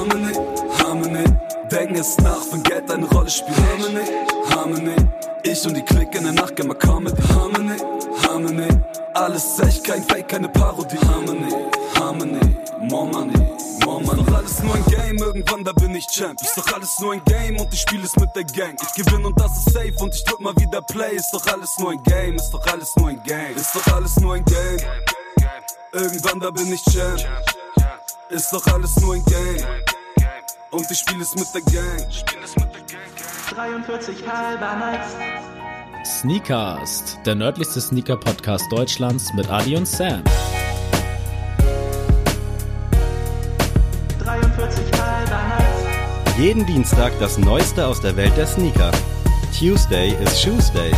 Harmony, Harmony. Denken es nach, wenn Geld eine Rolle spielt. Harmony, Harmony. Ich und die Clique in der Nacht, immer Comedy. Harmony, Harmony. Alles echt, kein Fake, keine Parodie. Harmony, Harmony. More money, more money. Ist doch alles nur ein Game, irgendwann da bin ich Champ. Ist doch alles nur ein Game und ich spiele es mit der Gang. Ich gewinne und das ist safe und ich drück mal wieder Play. Ist doch alles nur ein Game, ist doch alles nur ein Game. Ist doch alles nur ein Game. Irgendwann da bin ich Champ. Ist doch alles nur ein Game. Und ich spiele es mit der Gang. 43 halber Nights. Sneakast, der nördlichste Sneaker-Podcast Deutschlands mit Adi und Sam. 43 halber Nights. Jeden Dienstag das Neueste aus der Welt der Sneaker. Tuesday is Shoes Day.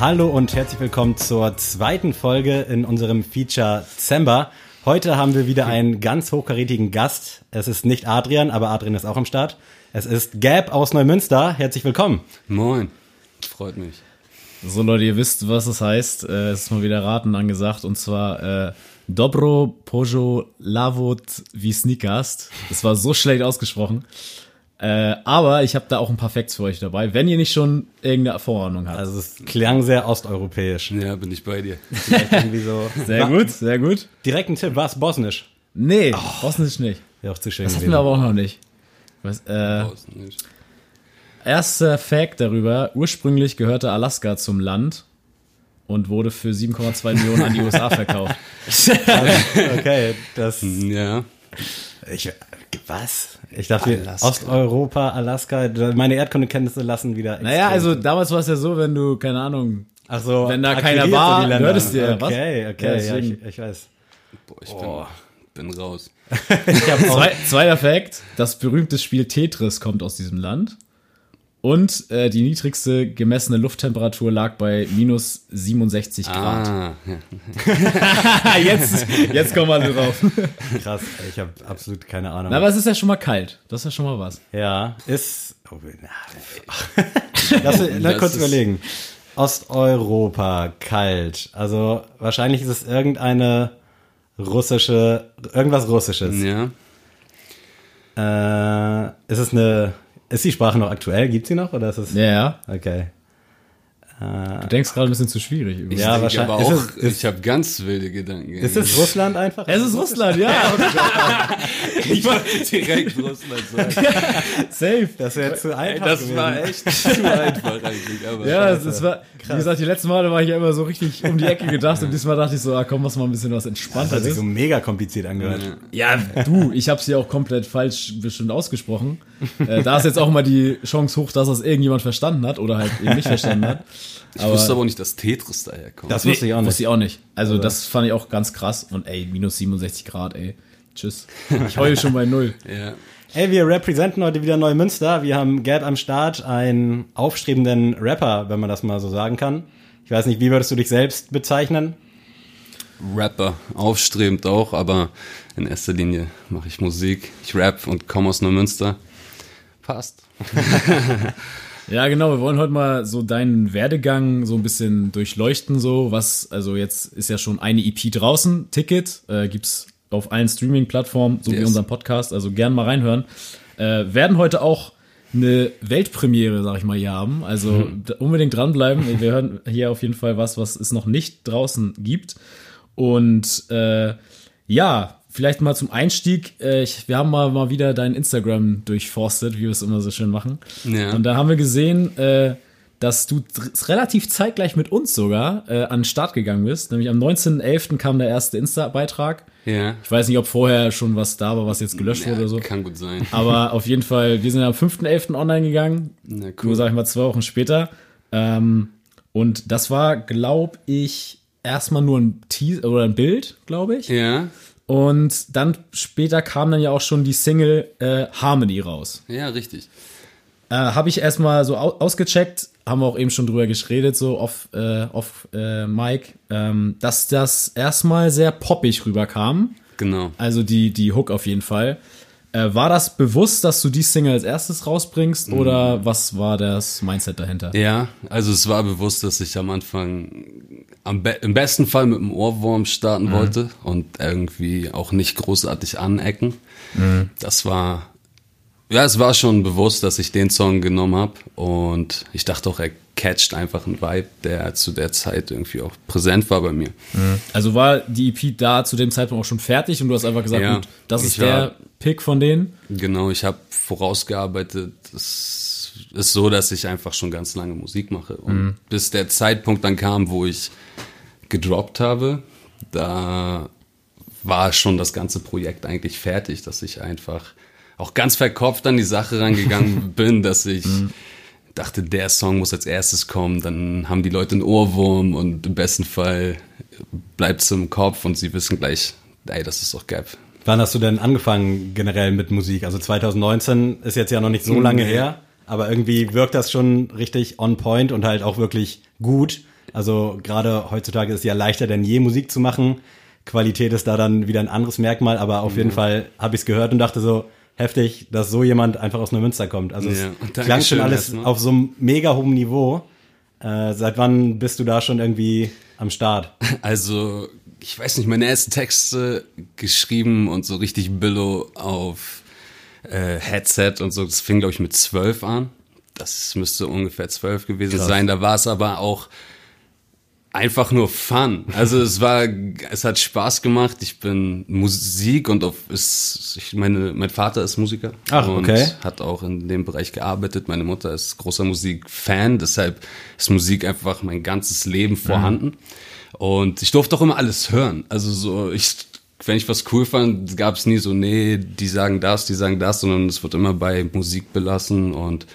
Hallo und herzlich willkommen zur zweiten Folge in unserem Feature Zember. Heute haben wir wieder einen ganz hochkarätigen Gast. Es ist nicht Adrian, aber Adrian ist auch am Start. Es ist Gab aus Neumünster. Herzlich willkommen. Moin, freut mich. So Leute, ihr wisst, was es heißt. Äh, Es ist mal wieder Raten angesagt und zwar äh, Dobro Pojo Lavot wie Sneakast. Das war so schlecht ausgesprochen. Äh, aber ich habe da auch ein paar Facts für euch dabei, wenn ihr nicht schon irgendeine Vorahnung habt. Also es klang sehr osteuropäisch. Ja, bin ich bei dir. So. sehr gut, sehr gut. Direkt ein Tipp, was? Bosnisch. Nee, Bosnisch nicht. Wäre auch zu schön Das hatten wir aber auch noch nicht. Was, äh, nicht. Erster Fact darüber, ursprünglich gehörte Alaska zum Land und wurde für 7,2 Millionen an die USA verkauft. Okay, das. Ja, Ich, was? Ich dachte, Alaska. Osteuropa, Alaska, meine Erdkundekenntnisse lassen wieder. Naja, extrem also damals war es ja so, wenn du, keine Ahnung, Ach so, wenn da keiner so war, Länder. hörtest du ja, was? Okay, okay, Ja, ich, ich weiß. boah, ich bin, bin raus. Zweiter Fact, das berühmte Spiel Tetris kommt aus diesem Land. Und äh, die niedrigste gemessene Lufttemperatur lag bei minus 67 Grad. Ah, ja. Ah, jetzt, jetzt kommen alle drauf. krass, ich habe absolut keine Ahnung. Na, aber es ist ja schon mal kalt. Das ist ja schon mal was. ja, ist. Oh, na, lass, Das kurz überlegen. Osteuropa, kalt. Also wahrscheinlich ist es irgendeine russische, irgendwas Russisches. ja. Äh, ist es eine. Ist die Sprache noch aktuell? Gibt sie noch? Oder ist es. Ja. Okay. Du denkst gerade ein bisschen zu schwierig. übrigens. Ja, Ich wahrscheinlich. aber auch, ist, es, ich habe ganz wilde Gedanken. ist es Russland einfach? Es ist Russland, ja. ich wollte direkt Russland sagen. Safe. Das wäre zu einfach. Das gewesen. war echt zu einfach eigentlich. Aber Ja, es, es war, wie gesagt, die letzten Male war ich ja immer so richtig um die Ecke gedacht und diesmal dachte ich so, ah, komm, mach mal ein bisschen was Das entspannter hat sich so mega kompliziert angehört. Ja, du, ich hab's ja auch komplett falsch bestimmt ausgesprochen. Äh, da ist jetzt auch mal die Chance hoch, dass das irgendjemand verstanden hat oder halt eben nicht verstanden hat. Ich wusste aber auch nicht, dass Tetris daherkommt. Das wusste ich auch Wusste nicht. ich auch nicht. Also das fand ich auch ganz krass und ey, minus 67 Grad, ey. Tschüss. Ich heule schon bei Null. ja. Hey, wir representen heute wieder Neumünster. Wir haben Gerd am Start, einen aufstrebenden Rapper, wenn man das mal so sagen kann. Ich weiß nicht, wie würdest du dich selbst bezeichnen? Rapper, aufstrebend auch, aber in erster Linie mache ich Musik. Ich rap und komme aus Neumünster. Passt. Ja, genau. Wir wollen heute mal so deinen Werdegang so ein bisschen durchleuchten, so was, also jetzt ist ja schon eine EP draußen, Ticket, äh, gibt's auf allen Streaming-Plattformen, so wie Yes. unseren Podcast, also gern mal reinhören. Äh, werden heute auch eine Weltpremiere, sag ich mal, hier haben. Also d- unbedingt dranbleiben. Wir hören hier auf jeden Fall was, was es noch nicht draußen gibt. Und äh, ja, vielleicht mal zum Einstieg. Äh, ich, wir haben mal, mal wieder dein Instagram durchforstet, wie wir es immer so schön machen. Ja. Und da haben wir gesehen, äh, dass du relativ zeitgleich mit uns sogar äh, an den Start gegangen bist. Nämlich am 19.11. kam der erste Insta-Beitrag. Ja. Ich weiß nicht, ob vorher schon was da war, was jetzt gelöscht wurde oder so. Kann gut sein. Aber auf jeden Fall, wir sind am 5.11. online gegangen. Na, cool. Nur, sag ich mal, zwei Wochen später. Ähm, und das war, glaube ich, erstmal nur ein Teaser oder ein Bild, glaube ich. Ja. Und dann später kam dann ja auch schon die Single äh, Harmony raus. Ja, richtig. Äh, Habe ich erstmal so au ausgecheckt, haben wir auch eben schon drüber geredet, so off, äh, äh, Mike, ähm, dass das erstmal sehr poppig rüberkam. Genau. Also die, die Hook auf jeden Fall. Äh, war das bewusst, dass du die Single als erstes rausbringst Mhm. oder was war das Mindset dahinter? Ja, also es war bewusst, dass ich am Anfang am be im besten Fall mit einem Ohrwurm starten wollte und irgendwie auch nicht großartig anecken. Das war, ja, es war schon bewusst, dass ich den Song genommen habe und ich dachte auch, er catcht einfach einen Vibe, der zu der Zeit irgendwie auch präsent war bei mir. Also war die EP da zu dem Zeitpunkt auch schon fertig und du hast einfach gesagt, Ja, gut, das ist der war- Pick von denen. Genau, ich habe vorausgearbeitet. Es ist so, dass ich einfach schon ganz lange Musik mache. Und bis der Zeitpunkt dann kam, wo ich gedroppt habe, da war schon das ganze Projekt eigentlich fertig, dass ich einfach auch ganz verkopft an die Sache rangegangen bin, dass ich dachte, der Song muss als erstes kommen, dann haben die Leute einen Ohrwurm und im besten Fall bleibt es im Kopf und sie wissen gleich, ey, das ist doch Gap. Wann hast du denn angefangen generell mit Musik? Also 2019 ist jetzt ja noch nicht so lange her, aber irgendwie wirkt das schon richtig on point und halt auch wirklich gut. Also gerade heutzutage ist es ja leichter denn je Musik zu machen. Qualität ist da dann wieder ein anderes Merkmal, aber auf jeden Fall habe ich es gehört und dachte so, heftig, dass so jemand einfach aus Neumünster kommt. Also Ja, es klang schon alles erstmal. auf so einem mega hohen Niveau. Äh, seit wann bist du da schon irgendwie am Start? Also, ich weiß nicht, meine ersten Texte geschrieben und so richtig Billo auf äh, Headset und so, das fing, glaube ich, mit zwölf an. Das müsste ungefähr zwölf gewesen sein. Da war es aber auch einfach nur Fun. Also es war, es hat Spaß gemacht. Ich bin Musik und auf ist, ich meine, mein Vater ist Musiker Ach, und okay. hat auch in dem Bereich gearbeitet. Meine Mutter ist großer Musikfan, deshalb ist Musik einfach mein ganzes Leben vorhanden. Und ich durfte auch immer alles hören. Also so, ich, wenn ich was cool fand, gab es nie so, nee, die sagen das, die sagen das, sondern es wird immer bei Musik belassen und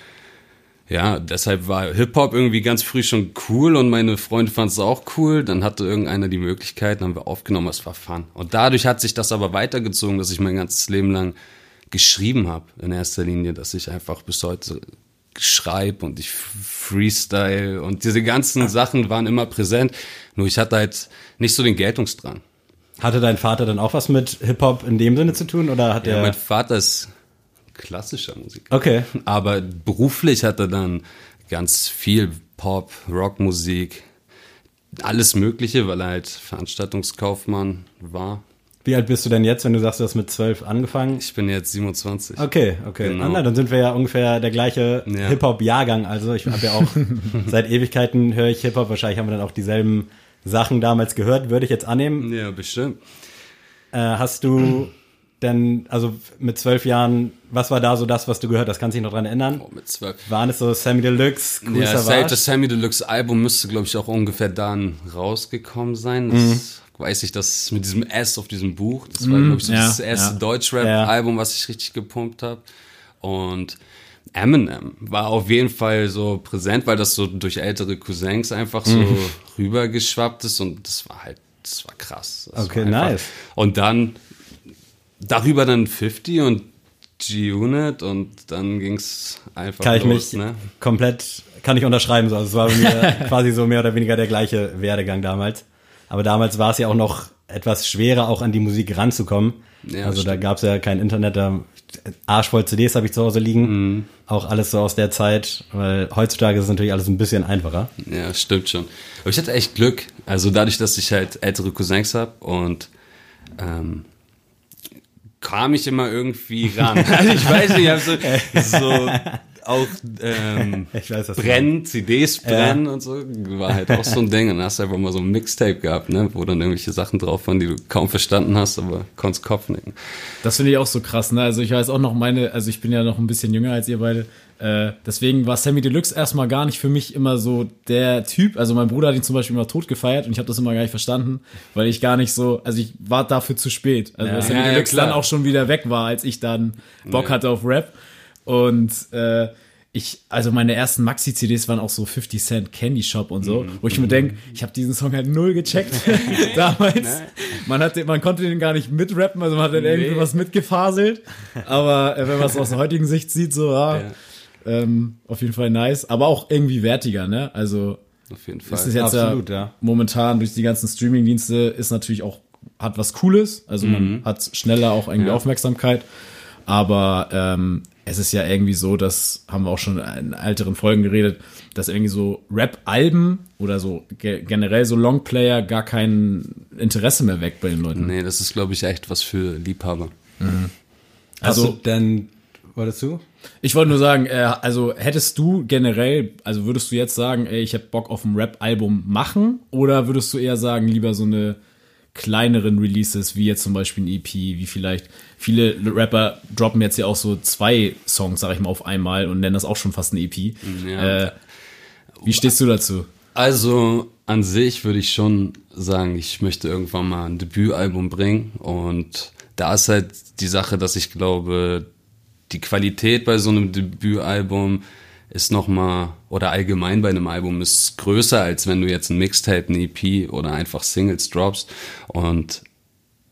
ja, deshalb war Hip-Hop irgendwie ganz früh schon cool und meine Freunde fanden es auch cool. Dann hatte irgendeiner die Möglichkeit, dann haben wir aufgenommen, es war fun. Und dadurch hat sich das aber weitergezogen, dass ich mein ganzes Leben lang geschrieben habe, in erster Linie, dass ich einfach bis heute schreibe und ich freestyle und diese ganzen Sachen waren immer präsent. Nur ich hatte halt nicht so den Geltungsdrang. Hatte dein Vater dann auch was mit Hip-Hop in dem Sinne zu tun oder hat Ja, er... mein Vater ist klassischer Musiker. Okay. Aber beruflich hat er dann ganz viel Pop, Rockmusik, alles Mögliche, weil er halt Veranstaltungskaufmann war. Wie alt bist du denn jetzt, wenn du sagst, du hast mit zwölf angefangen? Ich bin jetzt 27. Okay, okay. Genau. Ah, na, dann sind wir ja ungefähr der gleiche Ja. Hip-Hop-Jahrgang. Also ich habe ja auch seit Ewigkeiten höre ich Hip-Hop. Wahrscheinlich haben wir dann auch dieselben Sachen damals gehört, würde ich jetzt annehmen. Ja, bestimmt. Äh, hast du denn, also mit zwölf Jahren, was war da so das, was du gehört hast? Kannst du dich noch dran erinnern? Oh, mit zwölf. Waren es so Sammy Deluxe, Cool Ja, Savage? das Sammy Deluxe Album müsste, glaube ich, auch ungefähr dann rausgekommen sein. Das Mhm. weiß ich, dass mit diesem S auf diesem Buch, das war, glaube ich, so ja, das erste ja. Deutschrap-Album, was ich richtig gepumpt habe. Und Eminem war auf jeden Fall so präsent, weil das so durch ältere Cousins einfach so Mhm. rübergeschwappt ist und das war halt, das war krass. Das Okay, war nice. Und dann darüber dann 50 und G-Unit und dann ging's einfach kann ich los, mich ne? komplett, kann ich unterschreiben. So. Also es war mir quasi so mehr oder weniger der gleiche Werdegang damals. Aber damals war es ja auch noch etwas schwerer, auch an die Musik ranzukommen. Ja, also da stimmt. gab es ja kein Internet, da arschvoll CDs habe ich zu Hause liegen. Mhm. Auch alles so aus der Zeit, weil heutzutage ist es natürlich alles ein bisschen einfacher. Ja, stimmt schon. Aber ich hatte echt Glück. Also dadurch, dass ich halt ältere Cousins hab und ähm, kam ich immer irgendwie ran. Also ich weiß nicht, ich hab so, so auch ähm, Ich weiß, brennen, CDs brennen und so, war halt auch so ein Ding. Und dann hast du einfach mal so ein Mixtape gehabt, ne, wo dann irgendwelche Sachen drauf waren, die du kaum verstanden hast, aber konntest Kopf nicken. Das finde ich auch so krass, ne? Also ich weiß auch noch meine, also ich bin ja noch ein bisschen jünger als ihr beide. Äh, deswegen war Sammy Deluxe erstmal gar nicht für mich immer so der Typ. Also mein Bruder hat ihn zum Beispiel immer tot gefeiert und ich habe das immer gar nicht verstanden, weil ich gar nicht so, also ich war dafür zu spät. Also Ja. weil Sammy Ja, ja, Deluxe klar. dann auch schon wieder weg war, als ich dann Bock Ja. hatte auf Rap. Und äh, ich, also meine ersten Maxi-CDs waren auch so 50 Cent Candy Shop und so, wo ich mir denke, ich habe diesen Song halt null gecheckt damals. Man, hat, den- man konnte den gar nicht mitrappen, also man hat dann irgendwie was mitgefaselt. Aber äh, wenn man es aus der heutigen Sicht sieht, so, ja, ähm, auf jeden Fall nice. Aber auch irgendwie wertiger, ne? Also Auf jeden Fall. ist es jetzt Absolut, ja, ja. momentan durch die ganzen Streaming-Dienste ist natürlich auch, hat was Cooles. Also man hat schneller auch irgendwie Ja. Aufmerksamkeit. Aber ähm, es ist ja irgendwie so, das haben wir auch schon in älteren Folgen geredet, dass irgendwie so Rap-Alben oder so ge generell so Longplayer gar kein Interesse mehr weckt bei den Leuten. Nee, das ist, glaube ich, echt was für Liebhaber. Also, Also- du denn, wolltest du? Ich wollte nur sagen, äh, also hättest du generell, also würdest du jetzt sagen, ey, ich hab Bock auf ein Rap-Album machen oder würdest du eher sagen, lieber so eine kleineren Releases, wie jetzt zum Beispiel ein EP, wie vielleicht viele Rapper droppen jetzt ja auch so zwei Songs, sag ich mal, auf einmal und nennen das auch schon fast ein EP. Ja. Äh, wie stehst du dazu? Also an sich würde ich schon sagen, ich möchte irgendwann mal ein Debütalbum bringen und da ist halt die Sache, dass ich glaube, die Qualität bei so einem Debütalbum ist nochmal, oder allgemein bei einem Album ist größer, als wenn du jetzt ein Mixtape, ein EP oder einfach Singles droppst und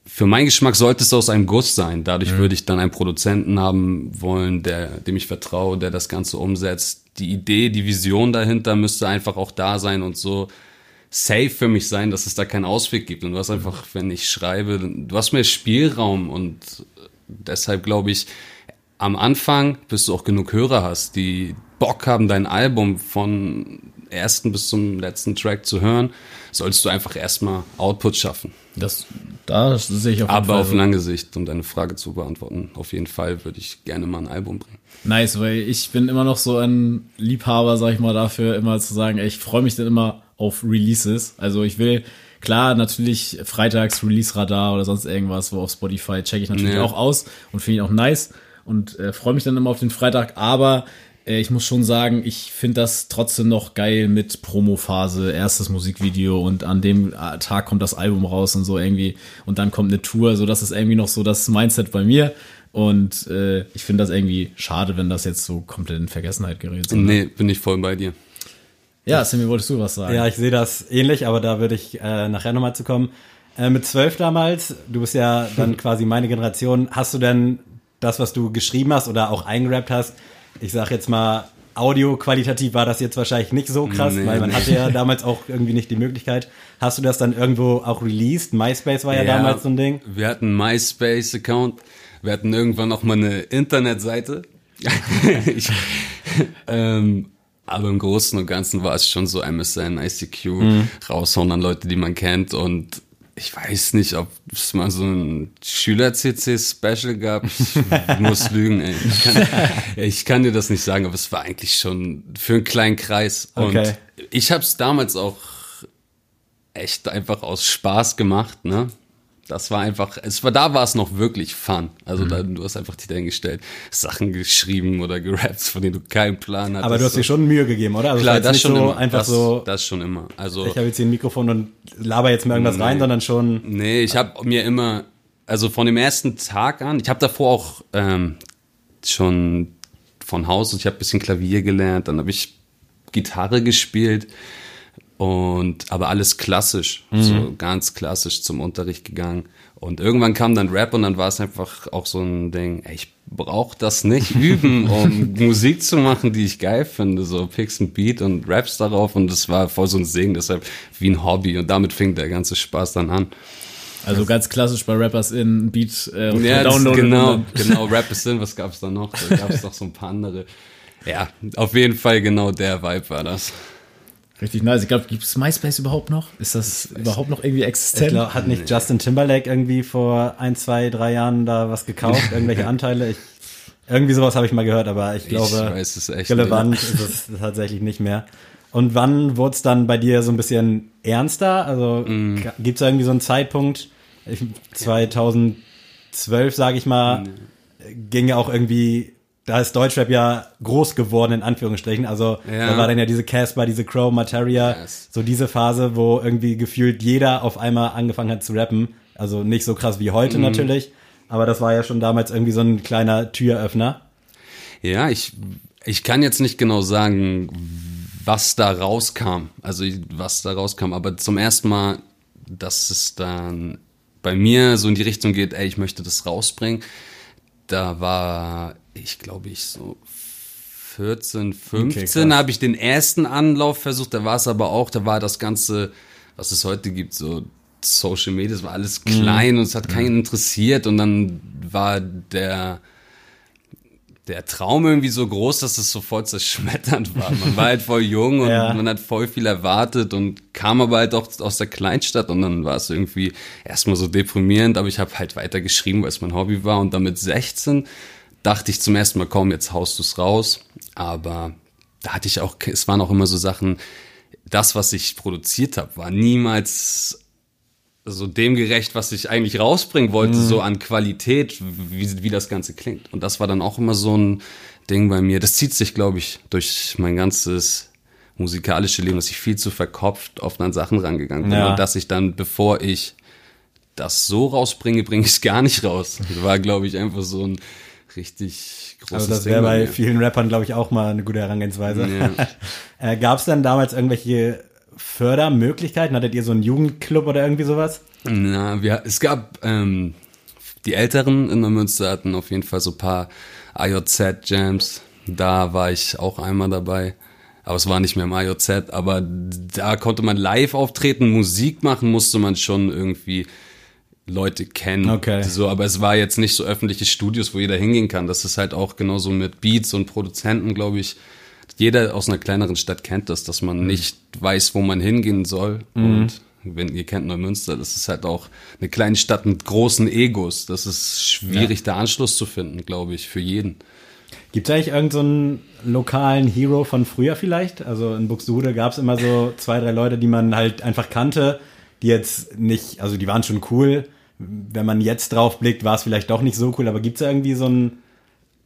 für meinen Geschmack sollte es aus einem Guss sein. Dadurch würde ich dann einen Produzenten haben wollen, der, dem ich vertraue, der das Ganze umsetzt. Die Idee, die Vision dahinter müsste einfach auch da sein und so safe für mich sein, dass es da keinen Ausweg gibt. Und du hast einfach, wenn ich schreibe, du hast mehr Spielraum und deshalb glaube ich, am Anfang, bis du auch genug Hörer hast, die Bock haben, dein Album von ersten bis zum letzten Track zu hören, sollst du einfach erstmal Output schaffen. Das, da sehe ich auf jeden Aber Fall auf lange Sicht, um deine Frage zu beantworten, auf jeden Fall würde ich gerne mal ein Album bringen. Nice, weil ich bin immer noch so ein Liebhaber, sag ich mal, dafür immer zu sagen, ey, ich freue mich dann immer auf Releases. Also ich will, klar, natürlich freitags Release-Radar oder sonst irgendwas, wo auf Spotify checke ich natürlich Ja. auch aus und finde ich auch nice und äh, freue mich dann immer auf den Freitag, aber ich muss schon sagen, ich finde das trotzdem noch geil mit Promo-Phase, erstes Musikvideo und an dem äh, Tag kommt das Album raus und so irgendwie und dann kommt eine Tour, so das ist irgendwie noch so das Mindset bei mir und äh, ich finde das irgendwie schade, wenn das jetzt so komplett in Vergessenheit gerät. So, ne? Nee, bin ich voll bei dir. Ja, Sammy, wolltest du was sagen? Ja, ich sehe das ähnlich, aber da würde ich äh, nachher nochmal zu kommen. Äh, mit zwölf damals, du bist ja dann quasi meine Generation, hast du denn das, was du geschrieben hast oder auch eingerappt hast, ich sag jetzt mal, audio-qualitativ war das jetzt wahrscheinlich nicht so krass, Nee, weil man nee. hatte ja damals auch irgendwie nicht die Möglichkeit. Hast du das dann irgendwo auch released? MySpace war ja, damals so ein Ding. Wir hatten MySpace-Account. Wir hatten irgendwann auch mal eine Internetseite. ich, ähm, aber im Großen und Ganzen war es schon so MSN, ICQ, Mhm. raushauen an Leute, die man kennt und ich weiß nicht, ob es mal so ein Schüler-CC-Special gab. Ich muss lügen, ey. Ich kann, ich kann dir das nicht sagen, aber es war eigentlich schon für einen kleinen Kreis. Und Okay. ich habe es damals auch echt einfach aus Spaß gemacht, ne? Das war einfach, es war, da war es noch wirklich fun. Also da, du hast einfach dich dahingestellt, Sachen geschrieben oder gerappt, von denen du keinen Plan hattest. Aber du hast dir schon Mühe gegeben, oder? Also Klar, das nicht schon so immer. einfach das, so, das schon immer. Also, ich habe jetzt hier ein Mikrofon und laber jetzt mal irgendwas rein, sondern schon nee, ich habe mir immer, also von dem ersten Tag an, ich habe davor auch ähm, schon von Haus, ich habe ein bisschen Klavier gelernt, dann habe ich Gitarre gespielt und aber alles klassisch, so ganz klassisch zum Unterricht gegangen. Und irgendwann kam dann Rap und dann war es einfach auch so ein Ding, ey, ich brauche das nicht üben, um Musik zu machen, die ich geil finde. So pickst ein Beat und raps darauf und das war voll so ein Segen, deshalb wie ein Hobby und damit fing der ganze Spaß dann an. Also ganz klassisch bei Rappers in Beat äh, Ja, das, Download genau, genau, Rap ist Sinn, was gab's da noch? Da gab's doch so ein paar andere. Ja, auf jeden Fall genau der Vibe war das. Richtig nice. Ich glaube, gibt es MySpace überhaupt noch? Ist das überhaupt noch irgendwie Ich existent? glaub, hat nicht Justin Timberlake irgendwie vor ein, zwei, drei Jahren da was gekauft, irgendwelche Anteile? Ich, irgendwie sowas habe ich mal gehört, aber ich glaube, echt relevant ist es tatsächlich nicht mehr. Und wann wurde es dann bei dir so ein bisschen ernster? Also Mm. gibt es irgendwie so einen Zeitpunkt? Ich, 2012, sage ich mal, ging ja auch irgendwie, da ist Deutschrap ja groß geworden, in Anführungsstrichen. Also Ja. da war dann ja diese Casper, diese Crow, Materia, Yes. so diese Phase, wo irgendwie gefühlt jeder auf einmal angefangen hat zu rappen. Also nicht so krass wie heute natürlich, aber das war ja schon damals irgendwie so ein kleiner Türöffner. Ja, ich, ich kann jetzt nicht genau sagen, was da rauskam. Also was da rauskam, aber zum ersten Mal, dass es dann bei mir so in die Richtung geht, ey, ich möchte das rausbringen. Da war ich, glaube ich, so 14, 15 krass. habe ich den ersten Anlauf versucht. Da war es aber auch, da war das Ganze, was es heute gibt, so Social Media, es war alles klein und es hat keinen interessiert. Und dann war der der Traum irgendwie so groß, dass es sofort zerschmetternd war. Man war halt voll jung und Ja. man hat voll viel erwartet und kam aber halt auch aus der Kleinstadt und dann war es irgendwie erstmal so deprimierend, aber ich habe halt weiter geschrieben, weil es mein Hobby war und dann mit 16 dachte ich zum ersten Mal, komm, jetzt haust du's raus, aber da hatte ich auch, es waren auch immer so Sachen, das, was ich produziert habe, war niemals so dem gerecht, was ich eigentlich rausbringen wollte, so an Qualität, wie, wie das Ganze klingt. Und das war dann auch immer so ein Ding bei mir. Das zieht sich, glaube ich, durch mein ganzes musikalische Leben, dass ich viel zu verkopft oft an Sachen rangegangen bin. Ja. Und dass ich dann, bevor ich das so rausbringe, bringe ich es gar nicht raus. Das war, glaube ich, einfach so ein richtig großes Also das wäre bei mir. vielen Rappern, glaube ich, auch mal eine gute Herangehensweise. Ja. äh, Gab es dann damals irgendwelche Fördermöglichkeiten? Hattet ihr so einen Jugendclub oder irgendwie sowas? Na, wir, es gab ähm, die Älteren in der Münster hatten auf jeden Fall so ein paar AJZ-Jams. Da war ich auch einmal dabei. Aber es war nicht mehr im AJZ. Aber da konnte man live auftreten, Musik machen, musste man schon irgendwie Leute kennen. Okay. So, aber es war jetzt nicht so öffentliche Studios, wo jeder hingehen kann. Das ist halt auch genauso mit Beats und Produzenten, glaube ich. Jeder aus einer kleineren Stadt kennt das, dass man nicht weiß, wo man hingehen soll. Und wenn ihr kennt Neumünster, das ist halt auch eine kleine Stadt mit großen Egos. Das ist schwierig, da Anschluss zu finden, glaube ich, für jeden. Gibt es eigentlich irgendeinen so lokalen Hero von früher vielleicht? Also in Buxtehude gab es immer so zwei, drei Leute, die man halt einfach kannte, die jetzt nicht, also die waren schon cool. Wenn man jetzt drauf blickt, war es vielleicht doch nicht so cool, aber gibt es irgendwie so einen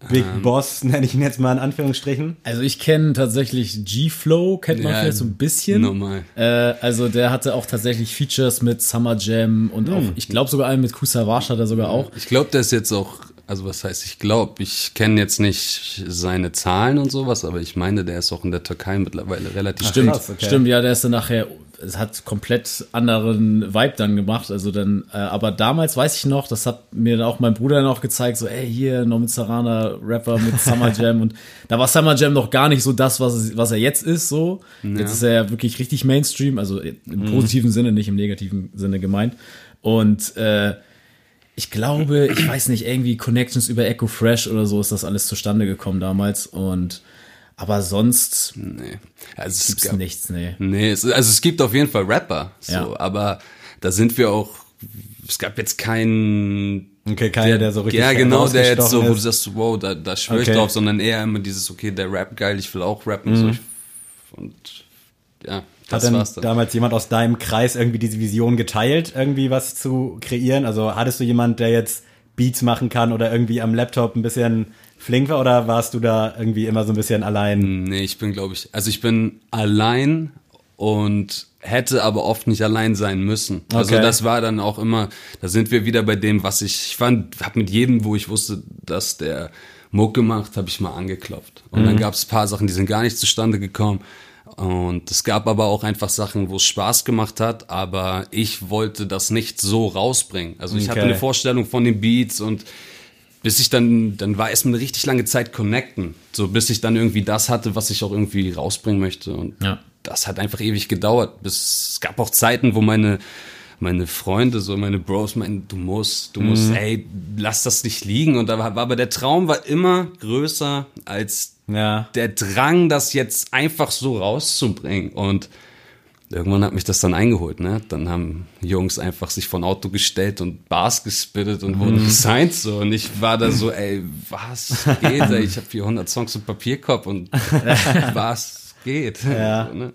Big Ähm. Boss, nenne ich ihn jetzt mal in Anführungsstrichen? Also ich kenne tatsächlich G-Flow, kennt man Ja, vielleicht so ein bisschen. normal. Äh, also der hatte auch tatsächlich Features mit Summer Jam und auch, ich glaube sogar einen mit Kusavage hat er sogar auch. Ich glaube, der ist jetzt auch, also was heißt, ich glaube, ich kenne jetzt nicht seine Zahlen und sowas, aber ich meine, der ist auch in der Türkei mittlerweile relativ Stimmt, krass, okay. stimmt, ja, der ist dann nachher, es hat komplett anderen Vibe dann gemacht, also dann, äh, aber damals weiß ich noch, das hat mir dann auch mein Bruder auch gezeigt, so, ey, hier, Nomizarana, Rapper mit Summer Jam. Und da war Summer Jam noch gar nicht so das, was, es- was er jetzt ist, so. Jetzt ist er ja wirklich richtig Mainstream, also im positiven Sinne, nicht im negativen Sinne gemeint. Und, äh, ich glaube, ich weiß nicht, irgendwie Connections über Echo Fresh oder so ist das alles zustande gekommen damals. Und aber sonst Nee. Also es gibt's gab- nichts, nee. Nee, es, also es gibt auf jeden Fall Rapper, so, Ja. aber da sind wir auch, es gab jetzt keinen Okay, keiner, der so richtig Ja, genau, der jetzt so, wo du sagst, wow, da, da schwör ich Okay. drauf, sondern eher immer dieses, okay, der Rap geil, ich will auch rappen, so, ich, und, ja, Hat das denn war's dann. damals jemand aus deinem Kreis irgendwie diese Vision geteilt, irgendwie was zu kreieren? Also hattest du jemand, der jetzt Beats machen kann oder irgendwie am Laptop ein bisschen flink war oder warst du da irgendwie immer so ein bisschen allein? Nee, ich bin, glaube ich, also ich bin allein und hätte aber oft nicht allein sein müssen. Also Okay. das war dann auch immer, da sind wir wieder bei dem, was ich, ich fand, hab mit jedem, wo ich wusste, dass der Mucke macht, habe ich mal angeklopft. Und dann gab es paar Sachen, die sind gar nicht zustande gekommen. Und es gab aber auch einfach Sachen, wo es Spaß gemacht hat, aber ich wollte das nicht so rausbringen. Also ich hatte Okay. eine Vorstellung von den Beats und bis ich dann, dann war erstmal eine richtig lange Zeit connecten. So bis ich dann irgendwie das hatte, was ich auch irgendwie rausbringen möchte. Und Ja. das hat einfach ewig gedauert. Bis, es gab auch Zeiten, wo meine, meine Freunde, so meine Bros meinten, du musst, du musst, ey, lass das nicht liegen. Und da war, war aber der Traum war immer größer als Ja. der Drang, das jetzt einfach so rauszubringen. Und irgendwann hat mich das dann eingeholt, ne? Dann haben Jungs einfach sich von Auto gestellt und Bars gespittet und wurden gesigned so. Und ich war da so, ey, was geht? Ey? Ich habe 400 Songs im Papierkorb und was geht? Ja. So, ne?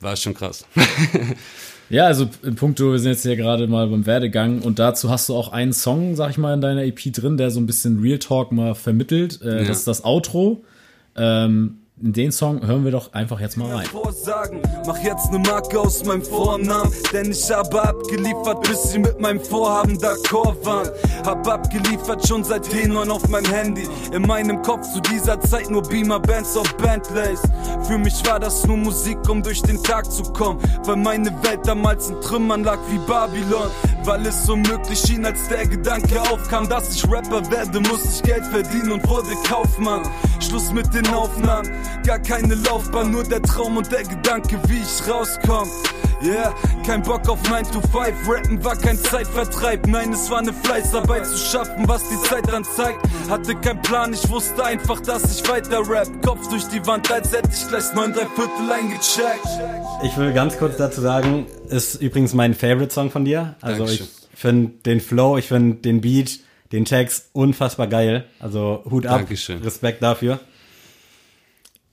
War schon krass. Ja, also im Punkto, wir sind jetzt hier gerade mal beim Werdegang und dazu hast du auch einen Song, sag ich mal, in deiner EP drin, der so ein bisschen Real Talk mal vermittelt. Äh, Ja. Das ist das Outro. Ähm, in den Song hören wir doch einfach jetzt mal rein. Vorsagen. Mach jetzt ne Marke aus meinem Vornamen, denn ich habe abgeliefert, bis sie mit meinem Vorhaben d'accord waren. Hab abgeliefert schon seit T9 auf meinem Handy. In meinem Kopf zu dieser Zeit nur Beamer Bands auf Bentleys. Für mich war das nur Musik, um durch den Tag zu kommen, weil meine Welt damals in Trümmern lag wie Babylon. Weil es unmöglich schien, als der Gedanke aufkam, dass ich Rapper werde, muss ich Geld verdienen und wurde Kaufmann. Schluss mit den Aufnahmen, gar keine Laufbahn, nur der Traum und der Gedanke, wie ich rauskomm. Yeah, kein Bock auf 9 to 5, rappen war kein Zeitvertreib. Nein, es war eine Fleißarbeit zu schaffen, was die Zeit dann zeigt. Hatte keinen Plan, ich wusste einfach, dass ich weiter rap. Kopf durch die Wand, als hätte ich gleich 9 3 Viertel eingecheckt. Ich will ganz kurz dazu sagen, ist übrigens mein Favorite Song von dir. Also Dankeschön. ich finde den Flow, ich finde den Beat, den Text unfassbar geil. Also Hut ab, Dankeschön. Respekt dafür.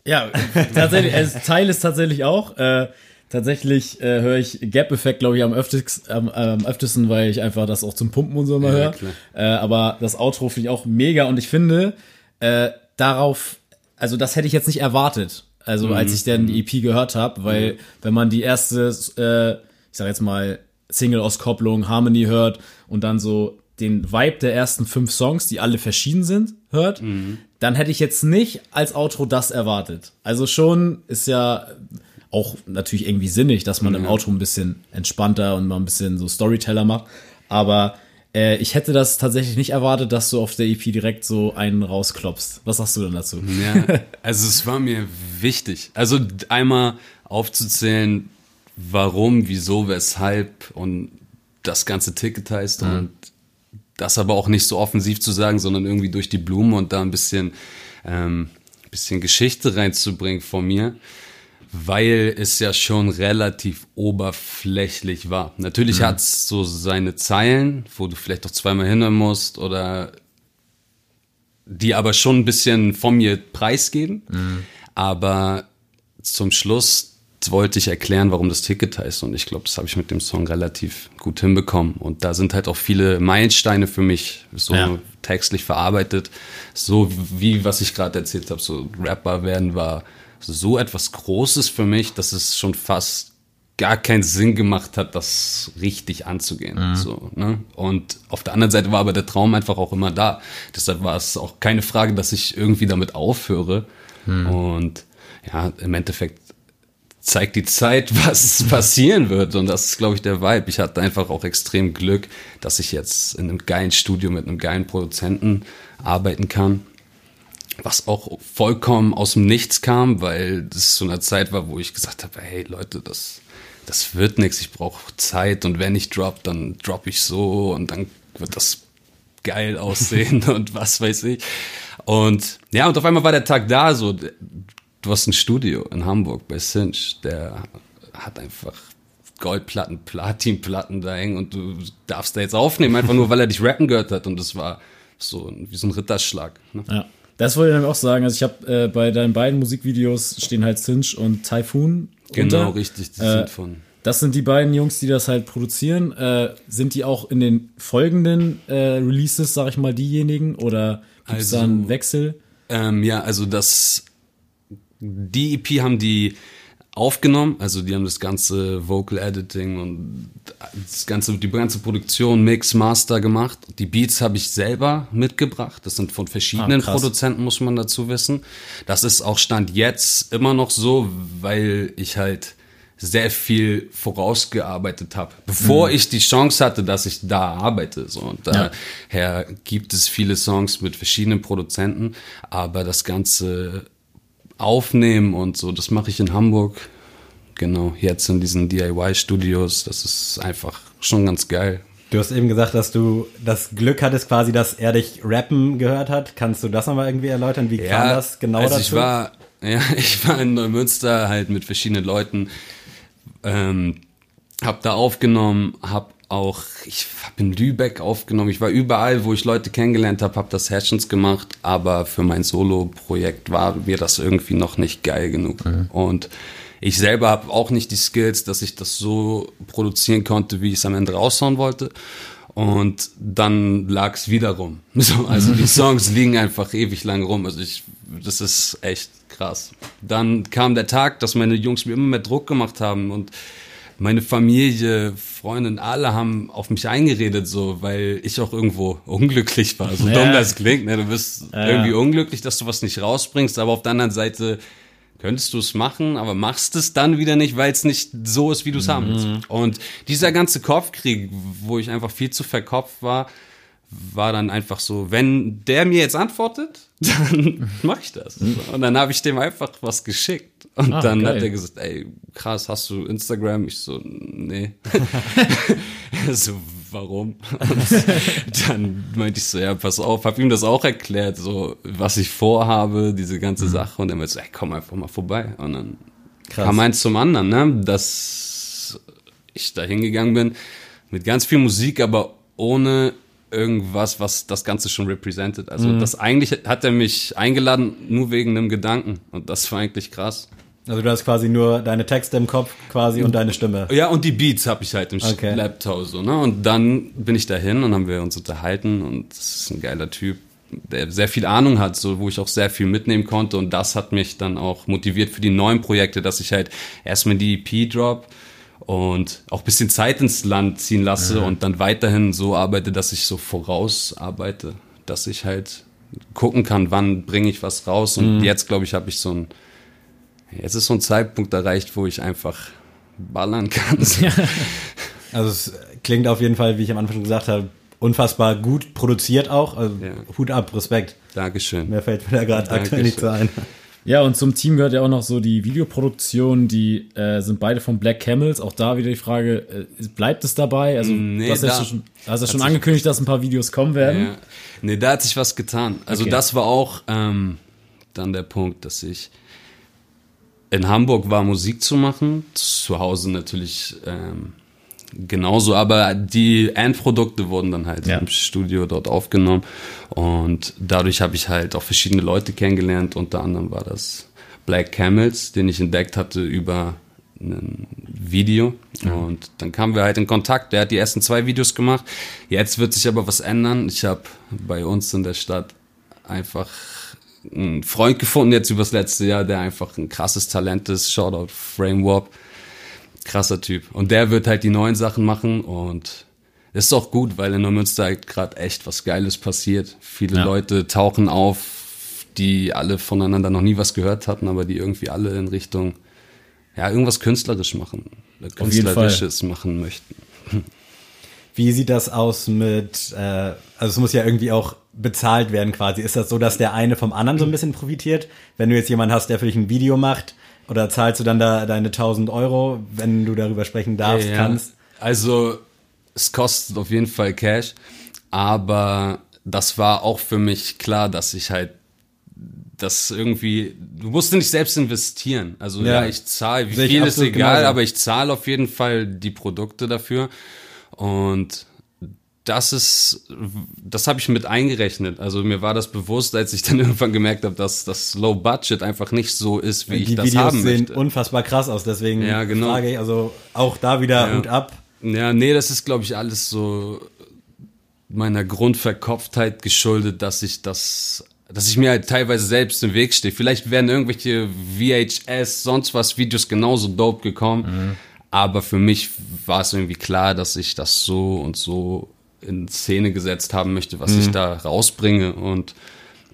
Ja, tatsächlich, also Teil ist tatsächlich auch. Äh, tatsächlich äh, höre ich Gap-Effekt, glaube ich, am, öftest, am, am öftesten, weil ich einfach das auch zum Pumpen und so immer höre. Äh, aber das Outro finde ich auch mega und ich finde, äh, darauf, also das hätte ich jetzt nicht erwartet. Also als ich dann die EP gehört habe, weil wenn man die erste, äh, ich sag jetzt mal, Single-Auskopplung, Harmony hört und dann so den Vibe der ersten fünf Songs, die alle verschieden sind, hört, dann hätte ich jetzt nicht als Outro das erwartet. Also schon ist ja auch natürlich irgendwie sinnig, dass man im Outro ein bisschen entspannter und mal ein bisschen so Storyteller macht. Aber äh, ich hätte das tatsächlich nicht erwartet, dass du auf der EP direkt so einen rausklopfst. Was sagst du denn dazu? Ja, also es war mir wichtig. Also einmal aufzuzählen, warum, wieso, weshalb und das ganze Ticket heißt und das aber auch nicht so offensiv zu sagen, sondern irgendwie durch die Blume und da ein bisschen, ähm, bisschen Geschichte reinzubringen von mir, weil es ja schon relativ oberflächlich war. Natürlich hat's so seine Zeilen, wo du vielleicht auch zweimal hinhören musst oder die aber schon ein bisschen von mir preisgeben. Aber zum Schluss wollte ich erklären, warum das Ticket heißt. Und ich glaube, das habe ich mit dem Song relativ gut hinbekommen. Und da sind halt auch viele Meilensteine für mich so Ja. textlich verarbeitet. So wie was ich gerade erzählt habe, so Rapper werden war so etwas Großes für mich, dass es schon fast gar keinen Sinn gemacht hat, das richtig anzugehen. So, ne? Und auf der anderen Seite war aber der Traum einfach auch immer da. Deshalb war es auch keine Frage, dass ich irgendwie damit aufhöre. Und ja, im Endeffekt zeigt die Zeit, was passieren wird. Und das ist, glaube ich, der Vibe. Ich hatte einfach auch extrem Glück, dass ich jetzt in einem geilen Studio mit einem geilen Produzenten arbeiten kann. Was auch vollkommen aus dem Nichts kam, weil das so eine Zeit war, wo ich gesagt habe, hey Leute, das, das wird nichts, ich brauche Zeit und wenn ich drop, dann drop ich so und dann wird das geil aussehen und was weiß ich. Und ja, und auf einmal war der Tag da, so, du hast ein Studio in Hamburg bei Cinch, der hat einfach Goldplatten, Platinplatten da hängen und du darfst da jetzt aufnehmen, einfach nur, weil er dich rappen gehört hat und das war so wie so ein Ritterschlag. Ne? Ja. Das wollte ich nämlich auch sagen. Also ich habe äh, bei deinen beiden Musikvideos stehen halt Cinch und Typhoon. Genau, unter. richtig, die Äh, sind von Das sind die beiden Jungs, die das halt produzieren. Äh, sind die auch in den folgenden äh, Releases, sag ich mal, diejenigen? Oder gibt es da Also- einen Wechsel? Ähm, ja, also das, die EP haben die aufgenommen, also die haben das ganze Vocal Editing und das ganze, die ganze Produktion, Mix, Master gemacht. Die Beats habe ich selber mitgebracht. Das sind von verschiedenen Ah. Produzenten, muss man dazu wissen. Das ist auch Stand jetzt immer noch so, weil ich halt sehr viel vorausgearbeitet habe, bevor ich die Chance hatte, dass ich da arbeite. So. Und Ja. daher gibt es viele Songs mit verschiedenen Produzenten, aber das ganze Aufnehmen und so, das mache ich in Hamburg. Genau, jetzt in diesen DIY-Studios, das ist einfach schon ganz geil. Du hast eben gesagt, dass du das Glück hattest, quasi, dass er dich rappen gehört hat. Kannst du das nochmal irgendwie erläutern? Wie kam das genau also dazu? ich war, ja, ich war in Neumünster halt mit verschiedenen Leuten, ähm, hab da aufgenommen, hab auch, ich hab in Lübeck aufgenommen, ich war überall, wo ich Leute kennengelernt habe, hab das Sessions gemacht, aber für mein Solo-Projekt war mir das irgendwie noch nicht geil genug. Und ich selber habe auch nicht die Skills, dass ich das so produzieren konnte, wie ich es am Ende raushauen wollte. Und dann lag es wieder rum. So, also die Songs liegen einfach ewig lang rum. Also ich, das ist echt krass. Dann kam der Tag, dass meine Jungs mir immer mehr Druck gemacht haben und meine Familie, Freundin, alle haben auf mich eingeredet, so, weil ich auch irgendwo unglücklich war. So Ja. dumm das klingt, ne? Du bist Ja. irgendwie unglücklich, dass du was nicht rausbringst, aber auf der anderen Seite könntest du es machen, aber machst es dann wieder nicht, weil es nicht so ist, wie du es haben willst. Und dieser ganze Kopfkrieg, wo ich einfach viel zu verkopft war, war dann einfach so, wenn der mir jetzt antwortet, dann mache ich das. Und dann habe ich dem einfach was geschickt. Und Ah, dann geil. hat er gesagt, ey, krass, hast du Instagram? Ich so, nee. so, warum? Und dann meinte ich so, ja, pass auf, hab ihm das auch erklärt, so, was ich vorhabe, diese ganze Mhm. Sache. Und er meinte so, ey, komm einfach mal vorbei. Und dann Krass. kam eins zum anderen, ne? Dass ich da hingegangen bin mit ganz viel Musik, aber ohne irgendwas, was das Ganze schon represented. Also Mhm. das eigentlich hat er mich eingeladen nur wegen einem Gedanken und das war eigentlich krass. Also du hast quasi nur deine Texte im Kopf quasi und deine Stimme. Ja, und die Beats habe ich halt im Okay. Laptop so, ne? Und dann bin ich dahin und haben wir uns unterhalten und das ist ein geiler Typ, der sehr viel Ahnung hat, so wo ich auch sehr viel mitnehmen konnte und das hat mich dann auch motiviert für die neuen Projekte, dass ich halt erstmal die EP drop und auch ein bisschen Zeit ins Land ziehen lasse und dann weiterhin so arbeite, dass ich so voraus arbeite, dass ich halt gucken kann, wann bringe ich was raus und jetzt glaube ich, habe ich so ein jetzt ist so ein Zeitpunkt erreicht, wo ich einfach ballern kann. Also es klingt auf jeden Fall, wie ich am Anfang schon gesagt habe, unfassbar gut produziert auch. Also Ja. Hut ab, Respekt. Dankeschön. Mehr fällt mir da gerade aktuell nicht so ein. Ja, und zum Team gehört ja auch noch so die Videoproduktion, die äh, sind beide von Black Camels. Auch da wieder die Frage, äh, bleibt es dabei? Also, Nee, du hast ja schon, hast ja schon angekündigt, dass ein paar Videos kommen werden. Ja. Nee, da hat sich was getan. Also Okay. das war auch ähm, dann der Punkt, dass ich in Hamburg war, Musik zu machen. Zu Hause natürlich ähm, genauso, aber die Endprodukte wurden dann halt Ja. im Studio dort aufgenommen. Und dadurch habe ich halt auch verschiedene Leute kennengelernt. Unter anderem war das Black Camels, den ich entdeckt hatte über ein Video. Und dann kamen wir halt in Kontakt. Der hat die ersten zwei Videos gemacht. Jetzt wird sich aber was ändern. Ich habe bei uns in der Stadt einfach einen Freund gefunden jetzt übers letzte Jahr, der einfach ein krasses Talent ist. Shoutout Frame Warp. Krasser Typ. Und der wird halt die neuen Sachen machen und das ist auch gut, weil in Neumünster halt gerade echt was Geiles passiert. Viele Ja. Leute tauchen auf, die alle voneinander noch nie was gehört hatten, aber die irgendwie alle in Richtung, ja, irgendwas künstlerisch machen, künstlerisches machen möchten. Wie sieht das aus mit, äh, also es muss ja irgendwie auch bezahlt werden quasi. Ist das so, dass der eine vom anderen so ein bisschen profitiert? Wenn du jetzt jemanden hast, der für dich ein Video macht, oder zahlst du dann da deine 1000 Euro, wenn du darüber sprechen darfst, Ja, kannst? Also, es kostet auf jeden Fall Cash, aber das war auch für mich klar, dass ich halt das irgendwie, du musst nicht selbst investieren. Also Ja. ja, ich zahle, wie Sehe ich viel ist egal, genauso. aber ich zahle auf jeden Fall die Produkte dafür und das ist, das habe ich mit eingerechnet. Also mir war das bewusst, als ich dann irgendwann gemerkt habe, dass das Low Budget einfach nicht so ist, wie ich Die das Videos haben sehen möchte. unfassbar krass aus, deswegen Ja, genau. frage ich, also auch da wieder Ja. Hut ab. Ja, nee, das ist, glaube ich, alles so meiner Grundverkopftheit geschuldet, dass ich das, dass ich mir halt teilweise selbst im Weg stehe. Vielleicht wären irgendwelche VHS, sonst was Videos genauso dope gekommen. Aber für mich war es irgendwie klar, dass ich das so und so in Szene gesetzt haben möchte, was ich da rausbringe. Und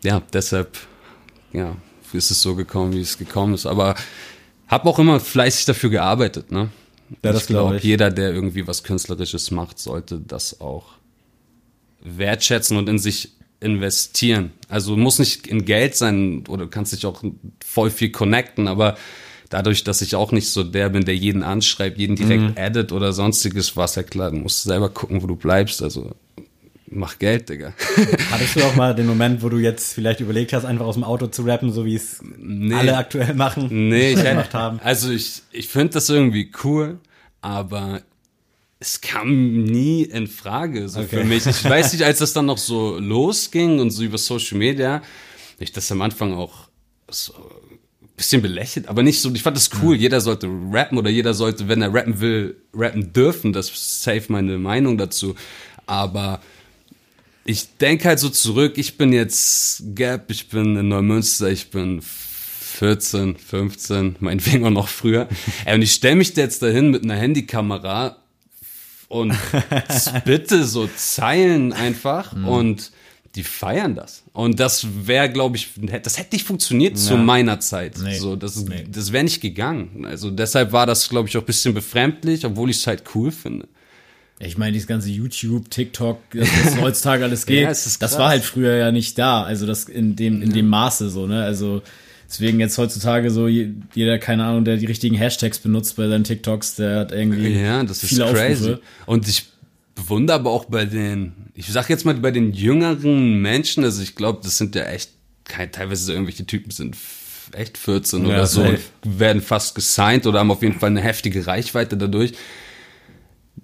ja, deshalb, ja, ist es so gekommen, wie es gekommen ist. Aber habe auch immer fleißig dafür gearbeitet, ne? Ja, das ich glaube, glaub ich. jeder, der irgendwie was Künstlerisches macht, sollte das auch wertschätzen und in sich investieren. Also muss nicht in Geld sein oder du kannst dich auch voll viel connecten, aber dadurch, dass ich auch nicht so der bin, der jeden anschreibt, jeden direkt Mhm. addet oder sonstiges, war es ja klar, du musst selber gucken, wo du bleibst. Also mach Geld, Digga. Hattest du auch mal den Moment, wo du jetzt vielleicht überlegt hast, einfach aus dem Auto zu rappen, so wie es alle aktuell machen? Nee, ich gemacht haben. also ich, ich finde das irgendwie cool, aber es kam nie in Frage so Okay. für mich. Ich weiß nicht, als das dann noch so losging und so über Social Media, ich das am Anfang auch so bisschen belächelt, aber nicht so, ich fand das cool, jeder sollte rappen oder jeder sollte, wenn er rappen will, rappen dürfen, das ist safe meine Meinung dazu, aber ich denke halt so zurück, ich bin jetzt Gap, ich bin in Neumünster, ich bin 14, 15, meinetwegen auch noch früher. Ey, und ich stelle mich da jetzt dahin mit einer Handykamera und bitte so Zeilen einfach und die feiern das. Und das wäre, glaube ich, das hätte nicht funktioniert zu meiner Zeit. Nee. So, das Nee. das wäre nicht gegangen. Also deshalb war das, glaube ich, auch ein bisschen befremdlich, obwohl ich es halt cool finde. Ich meine, dieses ganze YouTube, TikTok, das, was heutzutage alles geht, Ja, das krass. war halt früher ja nicht da. Also das in dem, in dem Maße so, ne? Also deswegen jetzt heutzutage so je- jeder, keine Ahnung, der die richtigen Hashtags benutzt bei seinen TikToks, der hat irgendwie Ja, das ist viele crazy. Aufrufe. Und ich bewundere aber auch bei den, ich sag jetzt mal bei den jüngeren Menschen, also ich glaube, das sind ja echt, kein, teilweise so irgendwelche Typen sind echt 14 Ja, oder so, safe. und werden fast gesigned oder haben auf jeden Fall eine heftige Reichweite dadurch.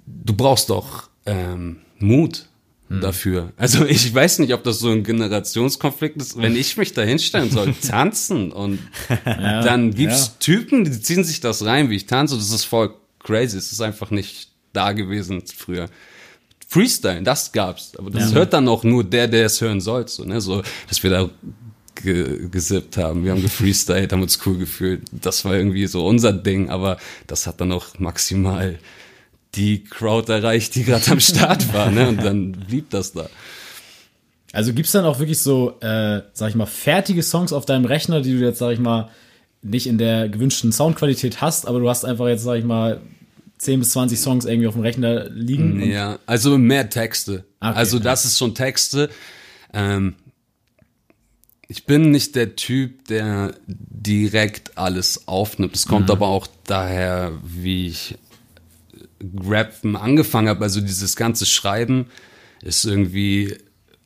Du brauchst doch ähm, Mut Hm. dafür. Also ich weiß nicht, ob das so ein Generationskonflikt ist. Wenn ich mich da hinstellen soll, tanzen und dann gibt's ja. Typen, die ziehen sich das rein, wie ich tanze. Das ist voll crazy. Es ist einfach nicht da gewesen früher. Freestyle, das gab's. Aber das Ja. hört dann auch nur der, der es hören soll. So, ne? so dass wir da ge gesippt haben. Wir haben gefreestylt, haben uns cool gefühlt. Das war irgendwie so unser Ding, aber das hat dann auch maximal die Crowd erreicht, die gerade am Start war. Ne? Und dann blieb das da. Also gibt's dann auch wirklich so, äh, sag ich mal, fertige Songs auf deinem Rechner, die du jetzt, sag ich mal, nicht in der gewünschten Soundqualität hast, aber du hast einfach jetzt, sag ich mal, 10 bis 20 Songs irgendwie auf dem Rechner liegen. und- Ja, also mehr Texte. Okay, also ja. das ist schon Texte. Ähm, ich bin nicht der Typ, der direkt alles aufnimmt. Es kommt aber auch daher, wie ich Rappen angefangen habe. Also dieses ganze Schreiben ist irgendwie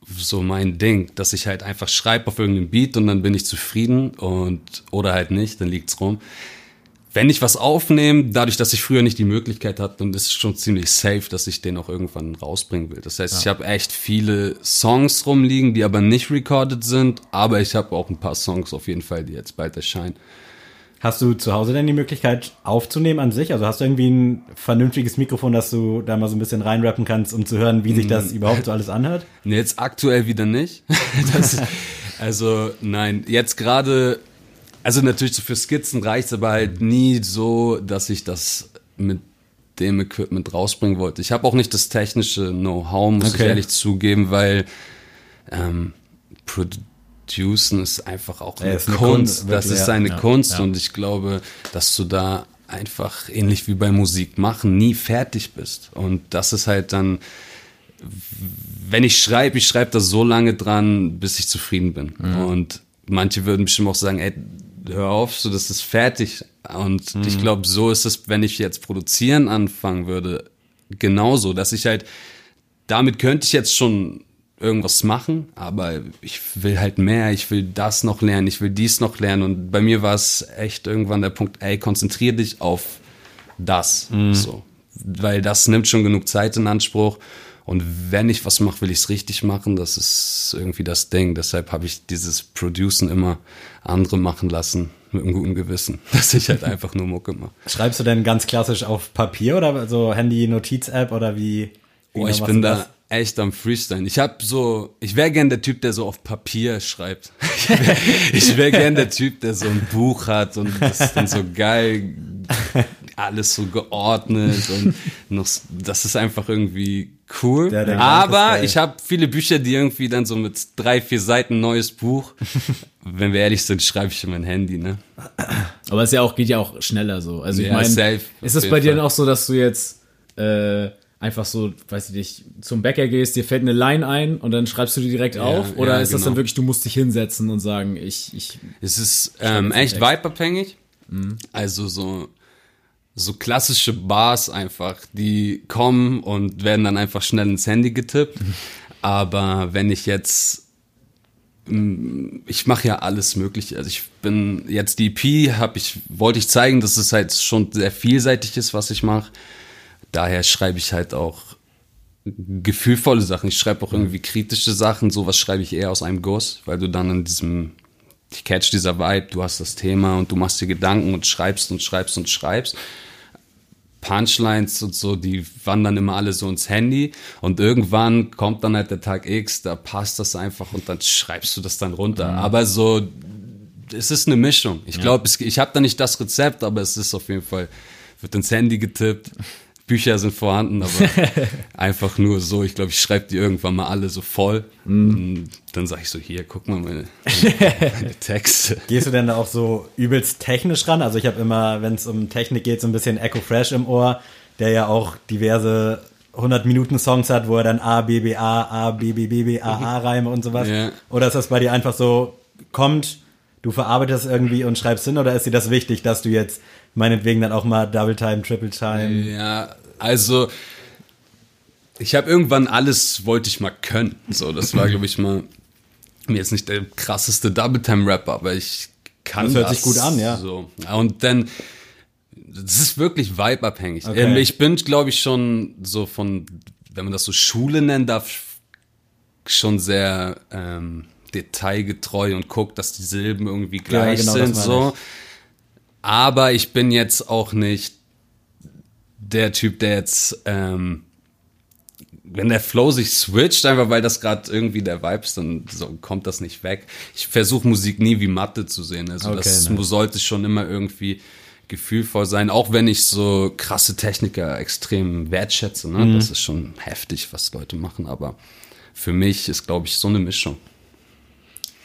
so mein Ding, dass ich halt einfach schreibe auf irgendeinem Beat und dann bin ich zufrieden und oder halt nicht, dann liegt's rum wenn ich was aufnehme, dadurch, dass ich früher nicht die Möglichkeit hatte, dann ist es schon ziemlich safe, dass ich den auch irgendwann rausbringen will. Das heißt, ich habe echt viele Songs rumliegen, die aber nicht recorded sind, aber ich habe auch ein paar Songs auf jeden Fall, die jetzt bald erscheinen. Hast du zu Hause denn die Möglichkeit aufzunehmen an sich? Also hast du irgendwie ein vernünftiges Mikrofon, dass du da mal so ein bisschen reinrappen kannst, um zu hören, wie sich das überhaupt so alles anhört? Nee, jetzt aktuell wieder nicht. das also nein, jetzt gerade, also natürlich so für Skizzen reicht's, aber halt nie so, dass ich das mit dem Equipment rausbringen wollte. Ich habe auch nicht das technische Know-how, muss Okay. ich ehrlich zugeben, weil ähm, Producen ist einfach auch eine, ist eine Kunst. Kunst, das ist ja. eine Ja, Kunst ja. und ich glaube, dass du da einfach ähnlich wie bei Musik machen nie fertig bist. Und das ist halt dann wenn ich schreibe, ich schreibe da so lange dran, bis ich zufrieden bin. Und manche würden bestimmt auch sagen, ey, hör auf, so das ist fertig. Und ich glaube, so ist es, wenn ich jetzt produzieren anfangen würde, genauso, dass ich halt, damit könnte ich jetzt schon irgendwas machen, aber ich will halt mehr, ich will das noch lernen, ich will dies noch lernen. Und bei mir war es echt irgendwann der Punkt, ey, konzentrier dich auf das. So. Weil das nimmt schon genug Zeit in Anspruch. Und wenn ich was mache, will ich es richtig machen. Das ist irgendwie das Ding. Deshalb habe ich dieses Producen immer andere machen lassen, mit einem guten Gewissen, dass ich halt einfach nur Mucke mache. Schreibst du denn ganz klassisch auf Papier oder so Handy-Notiz-App oder wie? wie Oh, ich bin da echt am Freestyle. Ich habe so, ich wäre gern der Typ, der so auf Papier schreibt. Ich wäre wär gern der Typ, der so ein Buch hat und das ist dann so geil, alles so geordnet und noch, das ist einfach irgendwie cool. Der- Aber ich habe viele Bücher, die irgendwie dann so mit drei, vier Seiten neues Buch. Wenn wir ehrlich sind, schreibe ich in mein Handy, ne? Aber es ja auch, geht ja auch schneller so. Also ich Ja, meine, ist es bei dir Fall. dann auch so, dass du jetzt äh, einfach so, weiß ich nicht, zum Bäcker gehst, dir fällt eine Line ein und dann schreibst du die direkt auf? Oder ja, ist das dann genau. wirklich, du musst dich hinsetzen und sagen, ich, ich, Es ist ähm, echt vibeabhängig. Also so, so klassische Bars einfach, die kommen und werden dann einfach schnell ins Handy getippt. Aber wenn ich jetzt mm, ich mache ja alles mögliche. Also ich bin jetzt die EP, hab ich wollte ich zeigen, dass es halt schon sehr vielseitig ist, was ich mache. Daher schreibe ich halt auch gefühlvolle Sachen. Ich schreibe auch irgendwie kritische Sachen. Sowas schreibe ich eher aus einem Guss, weil du dann in diesem, ich catch dieser Vibe, du hast das Thema und du machst dir Gedanken und schreibst und schreibst und schreibst. Punchlines und so, die wandern immer alle so ins Handy und irgendwann kommt dann halt der Tag X, da passt das einfach und dann schreibst du das dann runter. Aber so, es ist eine Mischung. Ich glaube, ich habe da nicht das Rezept, aber es ist auf jeden Fall, wird ins Handy getippt. Bücher sind vorhanden, aber einfach nur so. Ich glaube, ich schreibe die irgendwann mal alle so voll. Und dann sage ich so, hier, guck mal meine, meine Texte. Gehst du denn da auch so übelst technisch ran? Also ich habe immer, wenn es um Technik geht, so ein bisschen Echo Fresh im Ohr, der ja auch diverse 100 Minuten Songs hat, wo er dann A, B, B, A, A, B, B, B, B, A, A Reime und sowas? Ja. Oder ist das bei dir einfach so, kommt, du verarbeitest irgendwie und schreibst hin oder ist dir das wichtig, dass du jetzt meinetwegen dann auch mal Double Time, Triple Time? Ja, also ich habe irgendwann alles wollte ich mal können. So, das war glaube ich mal mir jetzt nicht der krasseste Double Time Rapper, aber ich kann Das hört sich gut an, ja. So. Und dann das ist wirklich vibeabhängig. Okay. Ähm, Ich bin glaube ich schon so von wenn man das so Schule nennen darf schon sehr ähm, detailgetreu und guckt, dass die Silben irgendwie gleich genau, das sind so. Aber ich bin jetzt auch nicht der Typ, der jetzt, ähm, wenn der Flow sich switcht, einfach weil das gerade irgendwie der Vibe ist, dann so, kommt das nicht weg. Ich versuche Musik nie wie Mathe zu sehen. Also Okay, das nice. sollte schon immer irgendwie gefühlvoll sein, auch wenn ich so krasse Techniker extrem wertschätze. Ne? Mhm. Das ist schon heftig, was Leute machen, aber für mich ist, glaube ich, so eine Mischung.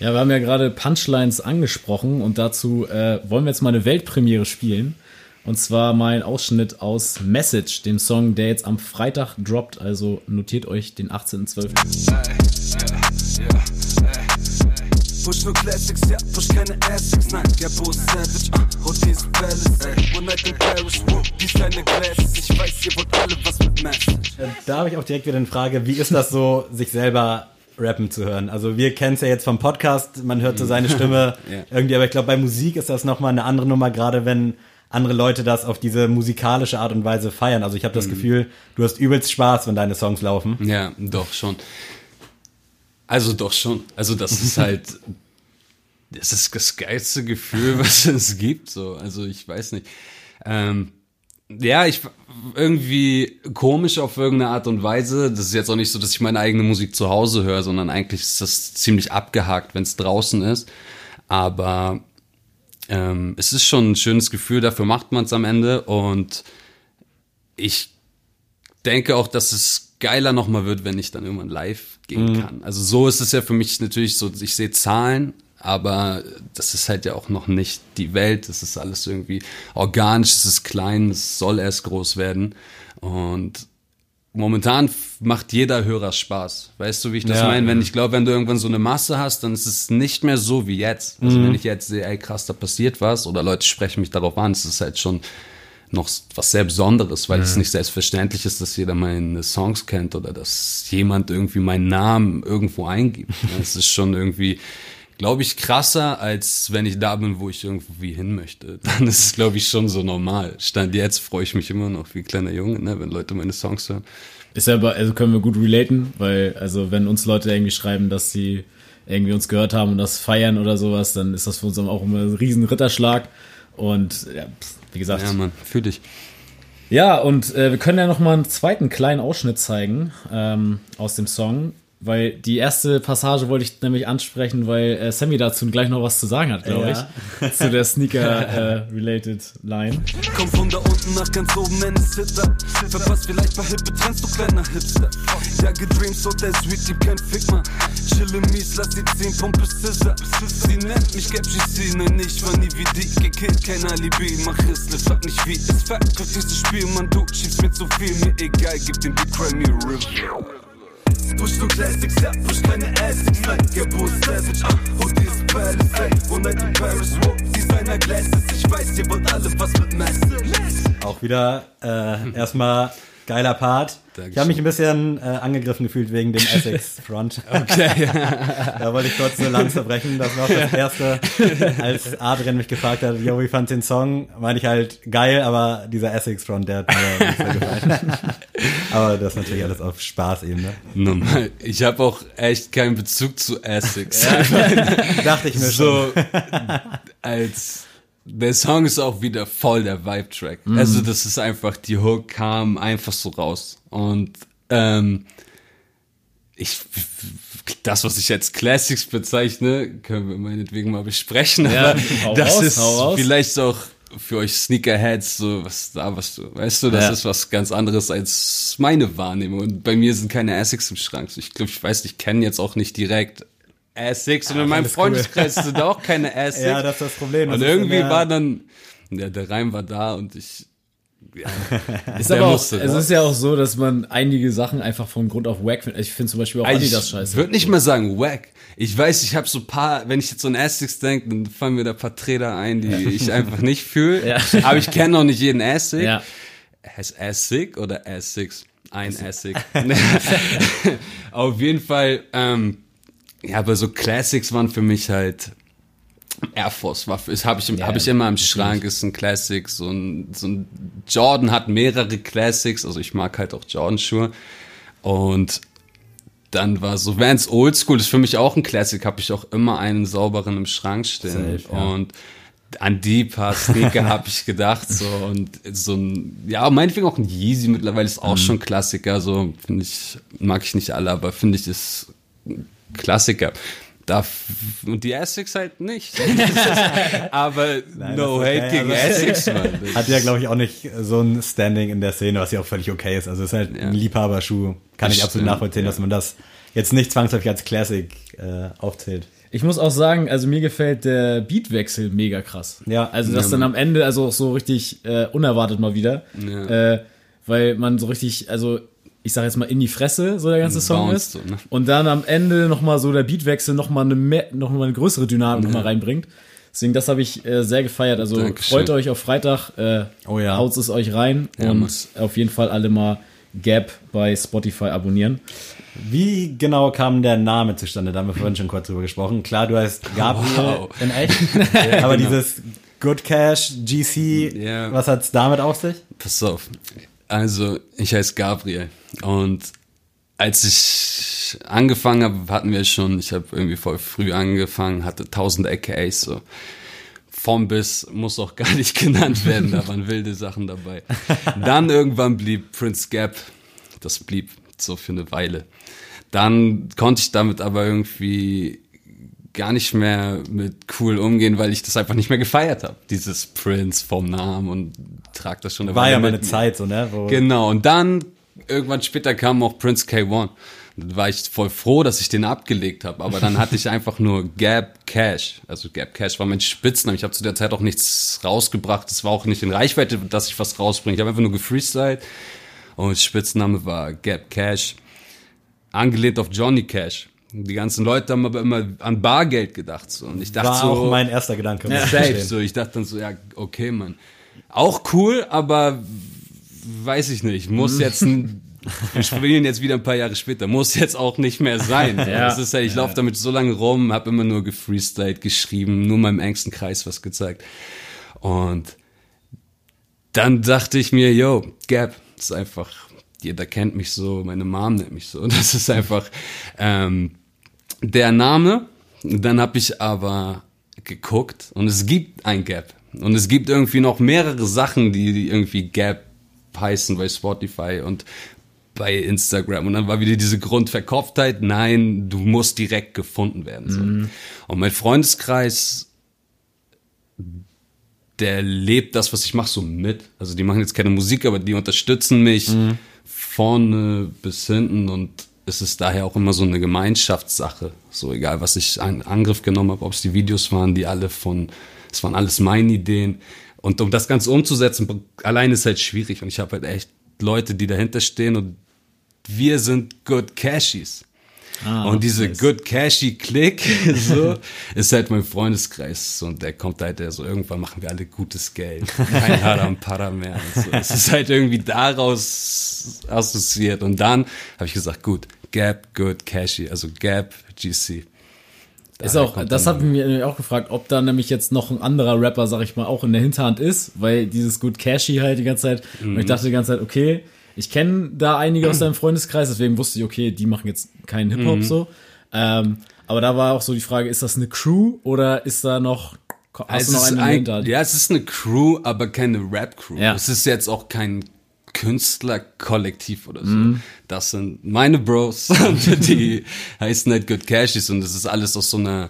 Ja, wir haben ja gerade Punchlines angesprochen und dazu äh, wollen wir jetzt mal eine Weltpremiere spielen. Und zwar mal ein Ausschnitt aus Message, dem Song, der jetzt am Freitag droppt. Also notiert euch den 18.12. Push nur Classics, ja, push keine Asics, nein, Gabo ist Savage, uh, Rodis Palace, ey, One Night in Paris, whoop, dies seine Glasses, ich weiß, ihr wollt alle was mit Message. Äh, Da habe ich auch direkt wieder eine Frage, wie ist das so, sich selber rappen zu hören? Also wir kennen es ja jetzt vom Podcast, man hört so seine Stimme Ja. irgendwie, aber ich glaube, bei Musik ist das nochmal eine andere Nummer, gerade wenn andere Leute das auf diese musikalische Art und Weise feiern. Also ich habe das Gefühl, du hast übelst Spaß, wenn deine Songs laufen. Ja, doch schon. Also doch schon. Also das ist halt, das ist das geilste Gefühl, was es gibt. So, also ich weiß nicht. Ähm, ja, ich irgendwie komisch auf irgendeine Art und Weise. Das ist jetzt auch nicht so, dass ich meine eigene Musik zu Hause höre, sondern eigentlich ist das ziemlich abgehakt, wenn es draußen ist. Aber ähm, es ist schon ein schönes Gefühl, dafür macht man es am Ende und ich denke auch, dass es geiler nochmal wird, wenn ich dann irgendwann live gehen kann. Also so ist es ja für mich natürlich so, ich sehe Zahlen, aber das ist halt ja auch noch nicht die Welt. Das ist alles irgendwie organisch, es ist klein, es soll erst groß werden. Und momentan macht jeder Hörer Spaß. Weißt du, wie ich das Ja. meine? Wenn ich glaube, wenn du irgendwann so eine Masse hast, dann ist es nicht mehr so wie jetzt. Also wenn ich jetzt sehe, ey krass, da passiert was oder Leute sprechen mich darauf an, es ist halt schon noch was sehr Besonderes, weil es nicht selbstverständlich ist, dass jeder meine Songs kennt oder dass jemand irgendwie meinen Namen irgendwo eingibt. Es ist schon irgendwie, glaube ich, krasser, als wenn ich da bin, wo ich irgendwie hin möchte. Dann ist es, glaube ich, schon so normal. Stand jetzt freue ich mich immer noch wie ein kleiner Junge, ne, wenn Leute meine Songs hören. Ist ja, aber- also können wir gut relaten, weil, also wenn uns Leute irgendwie schreiben, dass sie irgendwie uns gehört haben und das feiern oder sowas, dann ist das für uns auch immer ein riesen Ritterschlag. Und ja, wie gesagt, Ja, Mann, fühl dich. Ja, und äh, wir können ja noch mal einen zweiten kleinen Ausschnitt zeigen ähm, aus dem Song, weil die erste Passage wollte ich nämlich ansprechen, weil äh, Sammy dazu gleich noch was zu sagen hat, glaube Ja. ich, zu der Sneaker-related Line. Komm von da unten nach ganz oben, nenn es Hitter. Verpasst vielleicht paar hippe Trends, du kleiner Hipster. Ja, gedreamt, so der Sweet, gib kein Fick, man. Chille mies, lass die 10 Pumpe Scissor. Sie nennt mich Capri nein, ich war nie wie die. Gekillt, kein Alibi, mach Rissle, frag nicht wie. Es verkackt dieses Spiel, man, du schiebst mir zu viel, mir egal, gib dem Beat Grammy Review. Push nur Classics, ja, push keine Asics, nein, Gabo ist Savage, ah, Hoodie ist Palace, ey, One Night in Paris, whoop, Designer Glasses, ich weiß, ihr wollt alle was mit Message. Auch wieder äh, erstmal geiler Part. Ich habe mich ein bisschen äh, angegriffen gefühlt wegen dem Essex Front. Okay. Da wollte ich kurz eine Lanze brechen. Das war auch das Erste, als Adrian mich gefragt hat, yo, wie fand den Song? Meine ich halt geil, aber dieser Essex Front, der hat mir nicht so gefallen. aber das ist natürlich alles auf Spaßebene. Normal. Ich habe auch echt keinen Bezug zu Essex. Dachte ich mir schon. so als der Song ist auch wieder voll der Vibe-Track. Also das ist einfach, die Hook kam einfach so raus. Und ähm, ich das, was ich als Classics bezeichne, können wir meinetwegen mal besprechen. Ja, aber das raus, ist vielleicht auch für euch Sneakerheads so was da was du weißt du das Ja. ist was ganz anderes als meine Wahrnehmung und bei mir sind keine Essex im Schrank ich glaube ich weiß ich kenne jetzt auch nicht direkt Essex und in meinem alles cool. Freundeskreis sind auch keine Essex Ja, das ist das Problem. Das und irgendwie immer- war dann, ja, der Reim war da und ich Ist Der aber auch, musste es raus. ist ja auch so, dass man einige Sachen einfach von Grund auf wack findet. Ich finde zum Beispiel auch Adidas Ich scheiße. würde nicht mal sagen wack. Ich weiß, ich habe so paar, wenn ich jetzt so an Asics denke, dann fallen mir da paar Träder ein, die ich einfach nicht fühle. Ja. Aber ich kenne auch nicht jeden Asic. Ja. Heißt Asic oder Asics? Ein Asic. Auf jeden Fall, ähm, ja, aber so Classics waren für mich halt Air Force war, ist habe ich, im- Ja, hab ich immer im Schrank, ist ein Classic, so ein, so ein Jordan hat mehrere Classics, also ich mag halt auch Jordan Schuhe und dann war so Vans Oldschool ist für mich auch ein Classic, habe ich auch immer einen sauberen im Schrank stehen Safe, ja. und an die paar Sneaker habe ich gedacht so und so ein ja meinetwegen auch ein Yeezy mittlerweile ist Mhm. auch schon Klassiker so finde ich mag ich nicht alle aber finde ich ist Klassiker da und die Essex halt nicht aber Nein, no hate okay, gegen Essex Mann. Hat ja, glaube ich, auch nicht so ein Standing in der Szene, was ja auch völlig okay ist. Also es ist halt Ja. ein Liebhaberschuh. Kann Das ich absolut stimmt, nachvollziehen, dass man das jetzt nicht zwangsläufig als Classic äh, aufzählt. Ich muss auch sagen, also mir gefällt der Beatwechsel mega krass. Ja. Also das Ja, dann am Ende, also auch so richtig äh, unerwartet mal wieder. Ja. Äh, weil man so richtig, also ich sag jetzt mal in die Fresse, so der ganze Song Bounced ist. so, ne? Und dann am Ende nochmal so der Beatwechsel nochmal eine, mehr, noch mal eine größere Dynamik noch mal reinbringt. Deswegen, das habe ich äh, sehr gefeiert. Also Dankeschön. freut euch auf Freitag. Äh, Oh ja. Haut es euch rein Ja, und Mann. auf jeden Fall alle mal Gap bei Spotify abonnieren. Wie genau kam der Name zustande? Da haben wir vorhin schon kurz drüber gesprochen. Klar, du heißt Gabriel Wow. in echt, aber dieses Good Cash, GC, Ja. was hat's damit auf sich? Pass auf. Also, ich heiße Gabriel. Und als ich angefangen habe, hatten wir schon, ich habe irgendwie voll früh angefangen, hatte 1000 AKAs so. Vom bis muss auch gar nicht genannt werden, da waren wilde Sachen dabei. Dann irgendwann blieb Prince Gap, das blieb so für eine Weile. Dann konnte ich damit aber irgendwie gar nicht mehr mit cool umgehen, weil ich das einfach nicht mehr gefeiert habe. Dieses Prince vom Namen und trag das schon eine War Weile ja mal mit eine mir. Zeit, so, ne? Wo Genau, und dann irgendwann später kam auch Prince K1. Da war ich voll froh, dass ich den abgelegt habe, aber dann hatte ich einfach nur Gap Cash. Also Gap Cash war mein Spitzname. Ich habe zu der Zeit auch nichts rausgebracht. Es war auch nicht in Reichweite, dass ich was rausbringe. Ich habe einfach nur gefreestylt und Spitzname war Gap Cash. Angelehnt auf Johnny Cash. Die ganzen Leute haben aber immer an Bargeld gedacht. So. Und ich dachte war so, auch mein erster Gedanke. ich Safe. So, ich dachte dann so, ja, okay, Mann. Auch cool, aber weiß ich nicht. Muss jetzt ein, wir spielen jetzt wieder ein paar Jahre später. Muss jetzt auch nicht mehr sein. So, Ja. Das ist ja, ich laufe damit so lange rum, habe immer nur gefreestylt, geschrieben, nur meinem engsten Kreis was gezeigt. Und dann dachte ich mir, yo, Gap, ist einfach, jeder kennt mich so, meine Mom nennt mich so. Das ist einfach ähm, der Name. Dann habe ich aber geguckt und es gibt ein Gap. Und es gibt irgendwie noch mehrere Sachen, die, die irgendwie Gap heißen bei Spotify und bei Instagram. Und dann war wieder diese Grundverkopftheit, nein, du musst direkt gefunden werden. So. Und mein Freundeskreis der lebt das, was ich mache, so mit. Also die machen jetzt keine Musik, aber die unterstützen mich vorne bis hinten und es ist daher auch immer so eine Gemeinschaftssache. So egal, was ich in Angriff genommen habe, ob es die Videos waren, die alle von, es waren alles meine Ideen. Und um das Ganze umzusetzen, allein ist halt schwierig und ich habe halt echt Leute, die dahinter stehen und wir sind Good Cashies. und diese nice. Good Cashy Click so, ist halt mein Freundeskreis und der kommt halt der so irgendwann machen wir alle gutes Geld kein Haram Para mehr so. es ist halt irgendwie daraus assoziiert und dann habe ich gesagt gut Gap Good Cashy also Gap GC Ist Daher auch, das hat mich auch gefragt, ob da nämlich jetzt noch ein anderer Rapper, sag ich mal, auch in der Hinterhand ist, weil dieses Good Cashy halt die ganze Zeit, und Mhm. ich dachte die ganze Zeit, okay, ich kenne da einige aus deinem Freundeskreis, deswegen wusste ich, okay, die machen jetzt keinen Hip-Hop Mhm. so. Ähm, aber da war auch so die Frage, ist das eine Crew oder ist da noch, hast es du noch ist einen ein, Hinterhand? ja, es ist eine Crew, aber keine Rap-Crew. Ja. Es ist jetzt auch kein Künstlerkollektiv oder so. Mhm. Das sind meine Bros, die heißen halt Good Cashies und es ist alles aus so einer,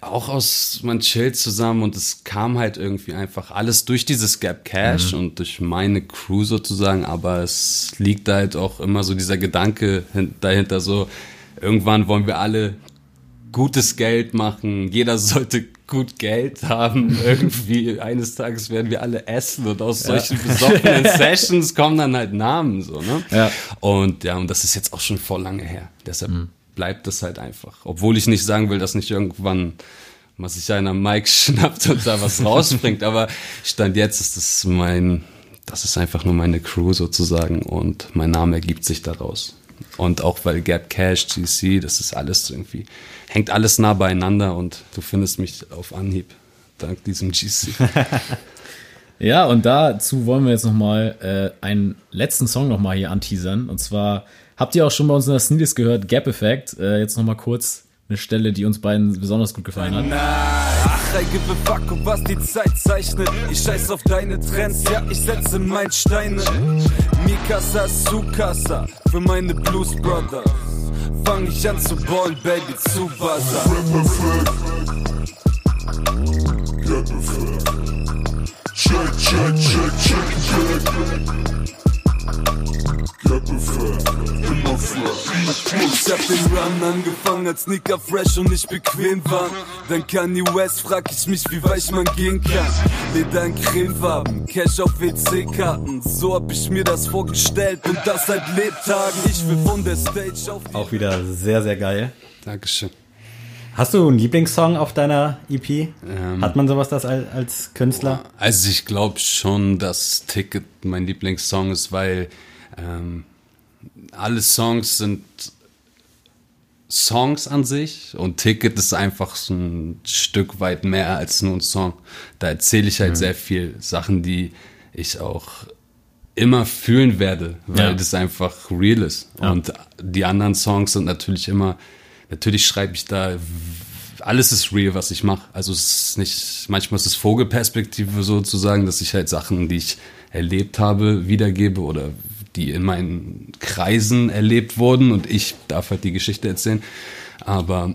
auch aus, man chillt zusammen und es kam halt irgendwie einfach alles durch dieses Gap Cash Mhm. und durch meine Crew sozusagen, aber es liegt halt auch immer so dieser Gedanke hin- dahinter so, irgendwann wollen wir alle gutes Geld machen. Jeder sollte gut Geld haben. Irgendwie eines Tages werden wir alle essen und aus solchen besoffenen Sessions kommen dann halt Namen so, ne? Ja. Und ja, und das ist jetzt auch schon vor lange her. Deshalb bleibt das halt einfach. Obwohl ich nicht sagen will, dass nicht irgendwann mal sich einer Mike schnappt und da was rausbringt. Aber Stand jetzt ist das mein, das ist einfach nur meine Crew sozusagen und mein Name ergibt sich daraus. Und auch weil Gap Cash, GC, das ist alles irgendwie, hängt alles nah beieinander und du findest mich auf Anhieb dank diesem GC. Ja, und dazu wollen wir jetzt nochmal äh, einen letzten Song nochmal hier anteasern. Und zwar habt ihr auch schon bei uns in der Sneakers gehört, Gap Effect. Äh, jetzt nochmal kurz eine Stelle, die uns beiden besonders gut gefallen hat. Ach, I give a fuck, um was die Zeit zeichnet. Ich scheiß auf deine Trends, ja, ich setze mein Steine. Mikasa, Sukasa, für meine Blues Brothers. Fang ich an zu ballen, Baby, zu Buzzer. Check, check, check, check, check. Get the flat. Ich hab den Run angefangen, als Sneaker fresh und nicht bequem waren. Dann Kanye West frag ich mich, wie weich man gehen kann. Leder in Cremefarben, Cash auf WC-Karten. So hab ich mir das vorgestellt und das seit Lebtagen. Ich will von der Stage auf Auch wieder sehr, sehr geil. Dankeschön. Hast du einen Lieblingssong auf deiner EP? Ähm. Hat man sowas das als, als Künstler? Also ich glaube schon, dass Ticket mein Lieblingssong ist, weil ähm, alle Songs sind Songs an sich und Ticket ist einfach so ein Stück weit mehr als nur ein Song. Da erzähle ich halt sehr viel Sachen, die ich auch immer fühlen werde, weil Ja. das einfach real ist. Ja. Und die anderen Songs sind natürlich immer, natürlich schreibe ich da, alles ist real, was ich mache. Also es ist nicht, manchmal ist es Vogelperspektive sozusagen, dass ich halt Sachen, die ich erlebt habe, wiedergebe oder die in meinen Kreisen erlebt wurden und ich darf halt die Geschichte erzählen. Aber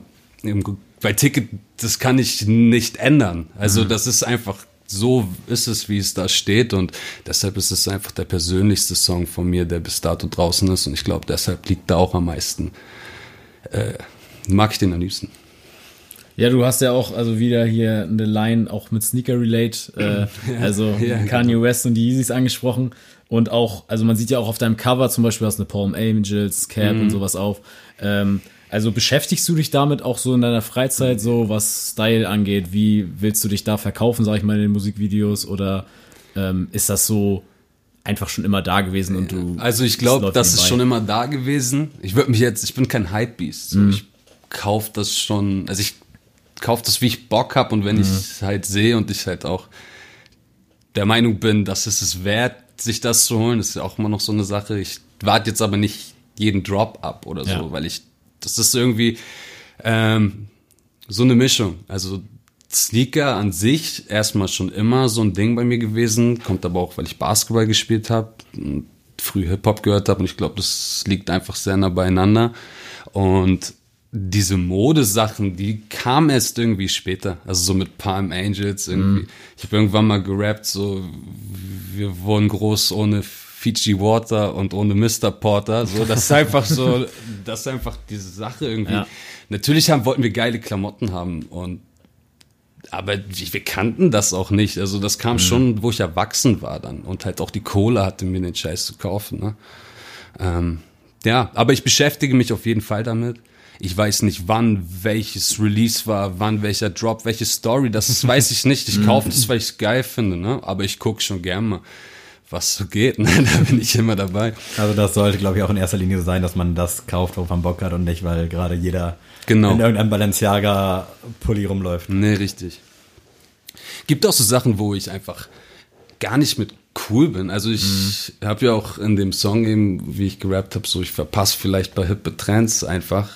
bei Ticket, das kann ich nicht ändern. Also das ist einfach, so ist es, wie es da steht und deshalb ist es einfach der persönlichste Song von mir, der bis dato draußen ist und ich glaube, deshalb liegt da auch am meisten, äh, mag ich den am liebsten. Ja, du hast ja auch also wieder hier eine Line auch mit Sneaker Relate, äh, also ja, Kanye West und die Yeezys angesprochen und auch, also man sieht ja auch auf deinem Cover zum Beispiel hast du eine Palm Angels Cap Mhm. und sowas auf. Ähm, also beschäftigst du dich damit auch so in deiner Freizeit so, was Style angeht? Wie willst du dich da verkaufen, sag ich mal, in den Musikvideos oder ähm, ist das so einfach schon immer da gewesen und du? Also ich glaube, das ist schon immer da gewesen. Ich würde mich jetzt, ich bin kein Hypebeast. So, Mhm. Ich kauf das schon, also ich kauf das, wie ich Bock hab und wenn Mhm. ich es halt sehe und ich halt auch der Meinung bin, dass es es wert, sich das zu holen, das ist ja auch immer noch so eine Sache. Ich warte jetzt aber nicht jeden Drop ab oder so, Ja. weil ich, das ist irgendwie ähm, so eine Mischung. Also Sneaker an sich erstmal schon immer so ein Ding bei mir gewesen, kommt aber auch, weil ich Basketball gespielt habe, früh Hip-Hop gehört habe und ich glaube, das liegt einfach sehr nah beieinander. Und diese Modesachen, die kamen erst irgendwie später, also so mit Palm Angels irgendwie. Ich habe irgendwann mal gerappt, so wir wurden groß ohne Fiji Water und ohne Mr. Porter, so das ist einfach so, das ist einfach diese Sache irgendwie. Ja. Natürlich haben, wollten wir geile Klamotten haben und aber wir kannten das auch nicht. Also das kam schon, wo ich erwachsen war dann und halt auch die Kohle hatte, mir den Scheiß zu kaufen. Ne? Ähm, ja, aber ich beschäftige mich auf jeden Fall damit. Ich weiß nicht, wann welches Release war, wann welcher Drop, welche Story, das ist, weiß ich nicht. Ich kaufe das, weil ich es geil finde, ne? aber ich gucke schon gerne mal, was so geht. Ne? Da bin ich immer dabei. Also das sollte, glaube ich, auch in erster Linie so sein, dass man das kauft, worauf man Bock hat und nicht, weil gerade jeder Genau. in irgendeinem Balenciaga-Pulli rumläuft. Nee, richtig. Gibt auch so Sachen, wo ich einfach gar nicht mit cool bin. Also ich habe ja auch in dem Song eben, wie ich gerappt habe, so ich verpasse vielleicht bei Hippe Trends einfach,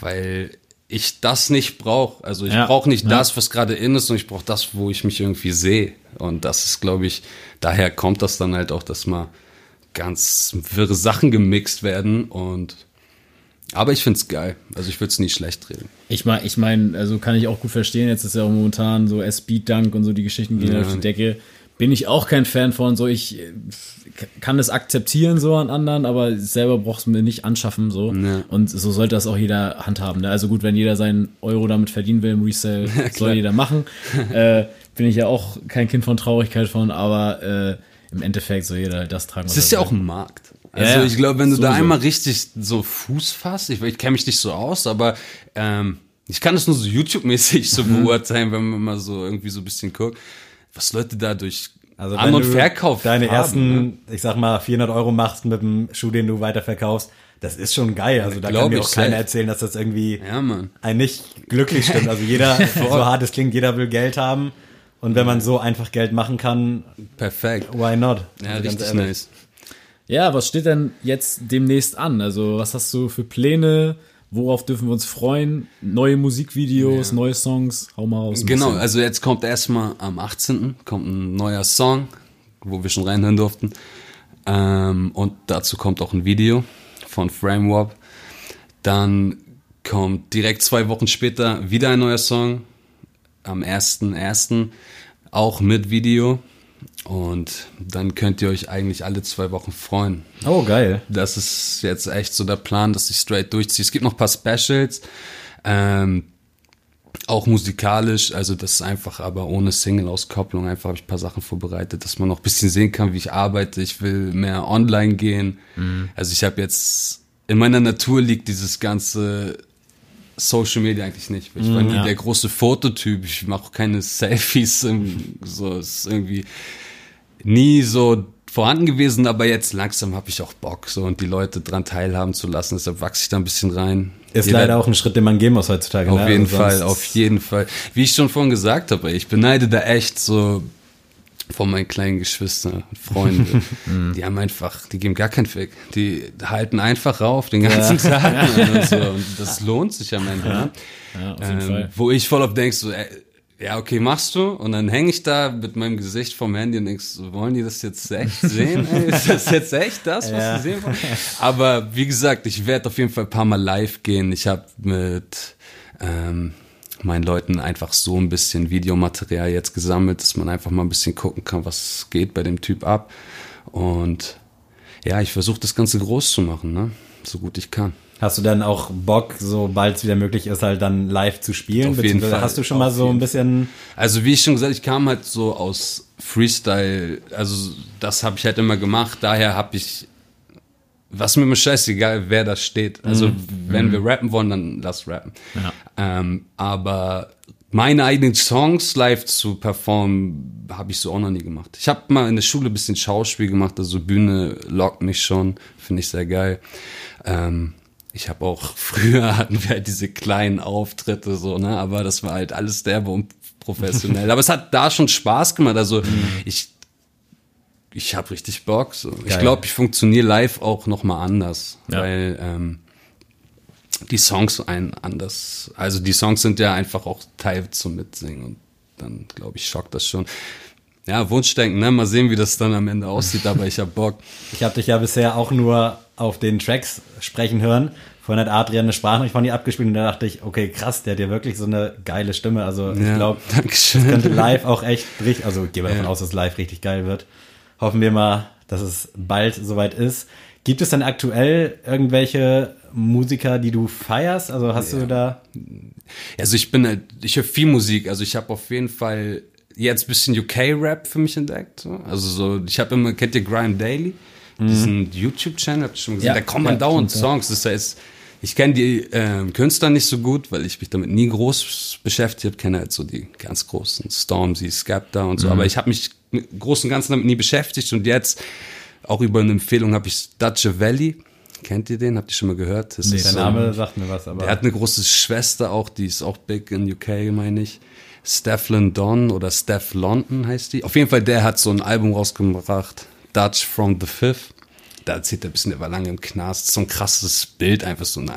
weil ich das nicht brauche. Also ich Ja, brauche nicht ja. das, was gerade in ist, sondern ich brauche das, wo ich mich irgendwie sehe. Und das ist, glaube ich, daher kommt das dann halt auch, dass mal ganz wirre Sachen gemixt werden und aber ich find's geil. Also ich würde es nie schlecht reden. Ich meine, ich mein, also kann ich auch gut verstehen. Jetzt ist ja auch momentan so S-Beat Dunk und so die Geschichten gehen Ja. auf die Decke. Bin ich auch kein Fan von. So, ich äh, kann es akzeptieren so an anderen, aber selber brauchst du mir nicht anschaffen so. Ja. Und so sollte das auch jeder handhaben. Ne? Also gut, wenn jeder seinen Euro damit verdienen will im Resell, soll jeder machen. äh, bin ich ja auch kein Kind von Traurigkeit von, aber äh, im Endeffekt soll jeder das tragen. Es ist ja auch ein Markt. Also Ja, ich glaube, wenn du da Sowieso. einmal richtig so Fuß fasst, ich, ich kenne mich nicht so aus, aber ähm, ich kann das nur so YouTube-mäßig so Mhm. beurteilen, wenn man mal so irgendwie so ein bisschen guckt, was Leute da durch Also An- wenn und du Verkauf deine haben, ersten, ne? ich sag mal, 400 Euro machst mit dem Schuh, den du weiterverkaufst, das ist schon geil. Also da Glaub kann mir ich auch keiner erzählen, dass das irgendwie Ja, Mann. einen nicht glücklich stimmt. Also jeder, so hart es klingt, jeder will Geld haben. Und wenn man so einfach Geld machen kann, Perfekt. why not? Ja, Also richtig nice. Ja, was steht denn jetzt demnächst an? Also, was hast du für Pläne? Worauf dürfen wir uns freuen? Neue Musikvideos, neue Songs? Hau mal raus. Genau, bisschen. also jetzt kommt erstmal am 18. kommt ein neuer Song, wo wir schon reinhören durften. Ähm, und dazu kommt auch ein Video von Framewarp. Dann kommt direkt zwei Wochen später wieder ein neuer Song. Am 1.1. auch mit Video. Und dann könnt ihr euch eigentlich alle zwei Wochen freuen. Oh, geil. Das ist jetzt echt so der Plan, dass ich straight durchziehe. Es gibt noch ein paar Specials, ähm, auch musikalisch, also das ist einfach aber ohne Single-Auskopplung. Einfach habe ich ein paar Sachen vorbereitet, dass man noch ein bisschen sehen kann, wie ich arbeite. Ich will mehr online gehen. Also ich habe jetzt, in meiner Natur liegt dieses ganze Social Media eigentlich nicht. Ich war nie ja. der große Fototyp. Ich mache keine Selfies. So ist irgendwie nie so vorhanden gewesen, aber jetzt langsam habe ich auch Bock so und die Leute dran teilhaben zu lassen. Deshalb wachse ich da ein bisschen rein. Ist Jeder- leider auch ein Schritt, den man gehen muss heutzutage. auf ne? jeden Also Fall, auf jeden Fall. Wie ich schon vorhin gesagt habe, ich beneide da echt so von meinen kleinen Geschwistern, Freunde. die haben einfach, die geben gar keinen Fick. Die halten einfach rauf den ganzen Tag. Und, so. und das lohnt sich am Ende. ne? Ja, auf jeden Ähm, Fall. wo ich voll auf denk so, ey, ja, okay, machst du. Und dann hänge ich da mit meinem Gesicht vom Handy und denk so, wollen die das jetzt echt sehen? Ey, ist das jetzt echt das, was Ja. sie sehen wollen? Aber wie gesagt, ich werde auf jeden Fall ein paar Mal live gehen. Ich habe mit ähm, meinen Leuten einfach so ein bisschen Videomaterial jetzt gesammelt, dass man einfach mal ein bisschen gucken kann, was geht bei dem Typ ab. Und ja, ich versuche das Ganze groß zu machen, ne? so gut ich kann. Hast du dann auch Bock, sobald es wieder möglich ist, halt dann live zu spielen? Auf jeden Fall, Hast du schon mal so ein bisschen, Also wie ich schon gesagt, ich kam halt so aus Freestyle, also das habe ich halt immer gemacht, daher habe ich, was mir scheißegal, wer da steht. Also wenn wir rappen wollen, dann lass rappen. Ja. Ähm, aber meine eigenen Songs live zu performen, habe ich so auch noch nie gemacht. Ich habe mal in der Schule ein bisschen Schauspiel gemacht, also Bühne lockt mich schon, finde ich sehr geil. Ähm, ich habe auch früher hatten wir halt diese kleinen Auftritte so, ne, aber das war halt alles derbe und professionell. aber es hat da schon Spaß gemacht. Also ich ich habe richtig Bock. So. Ich glaube, ich funktioniere live auch noch mal anders, Ja. weil ähm, die Songs ein anders. Also die Songs sind ja einfach auch Teil zum Mitsingen und dann glaube ich schockt das schon. Ja, Wunschdenken, ne? Mal sehen, wie das dann am Ende aussieht, aber ich hab Bock. ich habe dich ja bisher auch nur auf den Tracks sprechen hören. Vorhin hat Adrian eine Sprachnachricht von dir abgespielt und da dachte ich, okay, krass, der hat ja wirklich so eine geile Stimme. Also ich Ja, glaube, Dankeschön. könnte live auch echt richtig, also ich gehe mal davon Ja. aus, dass live richtig geil wird. Hoffen wir mal, dass es bald soweit ist. Gibt es dann aktuell irgendwelche Musiker, die du feierst? Also hast du da Also ich bin halt, ich höre viel Musik. Also ich habe auf jeden Fall jetzt ein bisschen UK-Rap für mich entdeckt. so. Also so, ich habe immer, kennt ihr Grime Daily? Diesen YouTube-Channel, habt ihr schon gesehen? Ja, da kommen ja, ja, dauernd ja. Songs. Das heißt, ich kenne die ähm, Künstler nicht so gut, weil ich mich damit nie groß beschäftigt habe. kenne halt so die ganz großen Stormzy, Skepta und so. Aber ich habe mich im Großen und Ganzen damit nie beschäftigt. Und jetzt, auch über eine Empfehlung, habe ich Dutch Valley. Kennt ihr den? Habt ihr schon mal gehört? Das Nee, ist der so- Name sagt mir was, aber er hat eine große Schwester auch, die ist auch big in UK, meine ich. Stefflon Don oder Steph London heißt die. Auf jeden Fall, der hat so ein Album rausgebracht, Dutch from the Fifth. Da erzählt er ein bisschen, der war lange im Knast. So ein krasses Bild, einfach so ein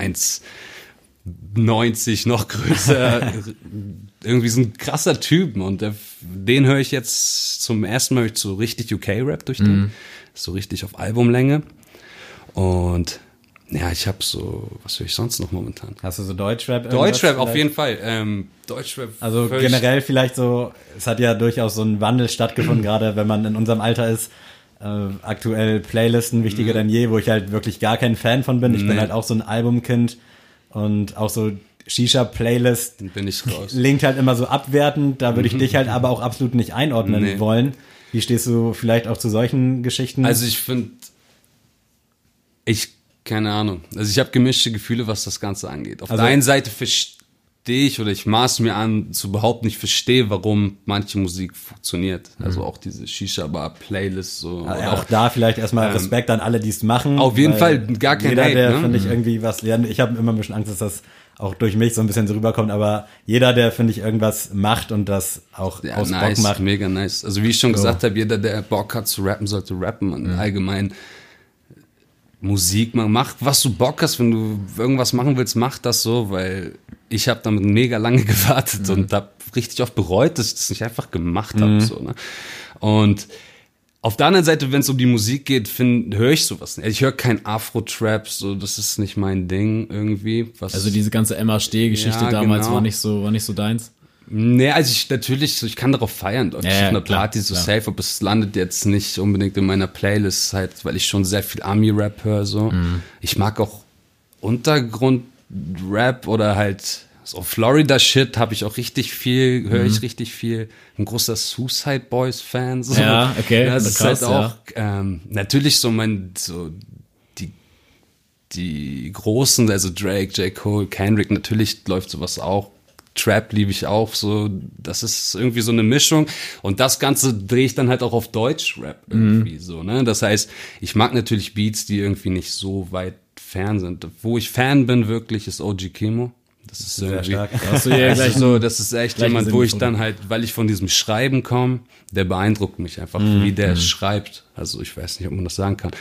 1,90 noch größer. Irgendwie so ein krasser Typ. Und der, den höre ich jetzt zum ersten Mal so richtig UK-Rap durch den. So richtig auf Albumlänge. Und ja, ich habe so, was höre ich sonst noch momentan? Hast du so Deutschrap? Deutschrap auf jeden Fall. Ähm, Deutschrap. Also generell vielleicht so, es hat ja durchaus so ein Wandel stattgefunden, gerade wenn man in unserem Alter ist. Äh, aktuell Playlisten wichtiger denn je, wo ich halt wirklich gar kein Fan von bin. Ich bin. Nee. halt auch so ein Albumkind und auch so Shisha-Playlist bin ich raus. linkt halt immer so abwertend. Da würde ich dich halt aber auch absolut nicht einordnen Nee. wollen. Wie stehst du vielleicht auch zu solchen Geschichten? Also ich finde, ich, keine Ahnung. Also ich habe gemischte Gefühle, was das Ganze angeht. Auf Also- der einen Seite verstehe ich oder ich maß mir an, zu behaupten, ich verstehe, warum manche Musik funktioniert. Also auch diese Shisha-Bar-Playlist so. Ja, auch da vielleicht erstmal Respekt an alle, die es machen. Ähm, Auf jeden Fall gar kein Jeder, Hate, der, ne? finde ich, irgendwie was lernt. Ich habe immer ein bisschen Angst, dass das auch durch mich so ein bisschen so rüberkommt, aber jeder, der, finde ich, irgendwas macht und das auch Ja, aus nice, Bock macht. mega nice. Also wie ich schon So. gesagt habe, jeder, der Bock hat zu rappen, sollte rappen und allgemein Musik, man macht, was du Bock hast, wenn du irgendwas machen willst, mach das so, weil ich habe damit mega lange gewartet und habe richtig oft bereut, dass ich das nicht einfach gemacht habe. So, ne? Und auf der anderen Seite, wenn es um die Musik geht, höre ich sowas nicht. Ich höre kein Afro-Trap, so das ist nicht mein Ding irgendwie. Was Also diese ganze Emma Steh-Geschichte Ja, damals genau. war nicht so, war nicht so deins. Nee, also ich natürlich, so, ich kann darauf feiern, Deutsch. Ja, auf ja, einer klar, Party so klar. safe, aber es landet jetzt nicht unbedingt in meiner Playlist, halt, weil ich schon sehr viel Ami-Rap höre, so. Mhm. Ich mag auch Untergrund-Rap oder halt so Florida-Shit habe ich auch richtig viel, höre ich richtig viel. Ein großer Suicide Boys-Fan, so. Mhm. Ja, okay, Das das ist krass, halt auch, ähm, natürlich so mein, so, die die großen, also Drake, J. Cole, Kendrick, natürlich läuft sowas auch. Trap liebe ich auch so. Das ist irgendwie so eine Mischung. Und das Ganze drehe ich dann halt auch auf Deutsch-Rap irgendwie so, ne? Das heißt, ich mag natürlich Beats, die irgendwie nicht so weit fern sind. Wo ich Fan bin wirklich, ist OG Kimo. Das ist Sehr irgendwie, stark. Hast du ja das gleich ist so, das ist echt jemand, Sinn wo ich dann halt, weil ich von diesem Schreiben komme, der beeindruckt mich einfach, Mhm. wie der schreibt. Also ich weiß nicht, ob man das sagen kann.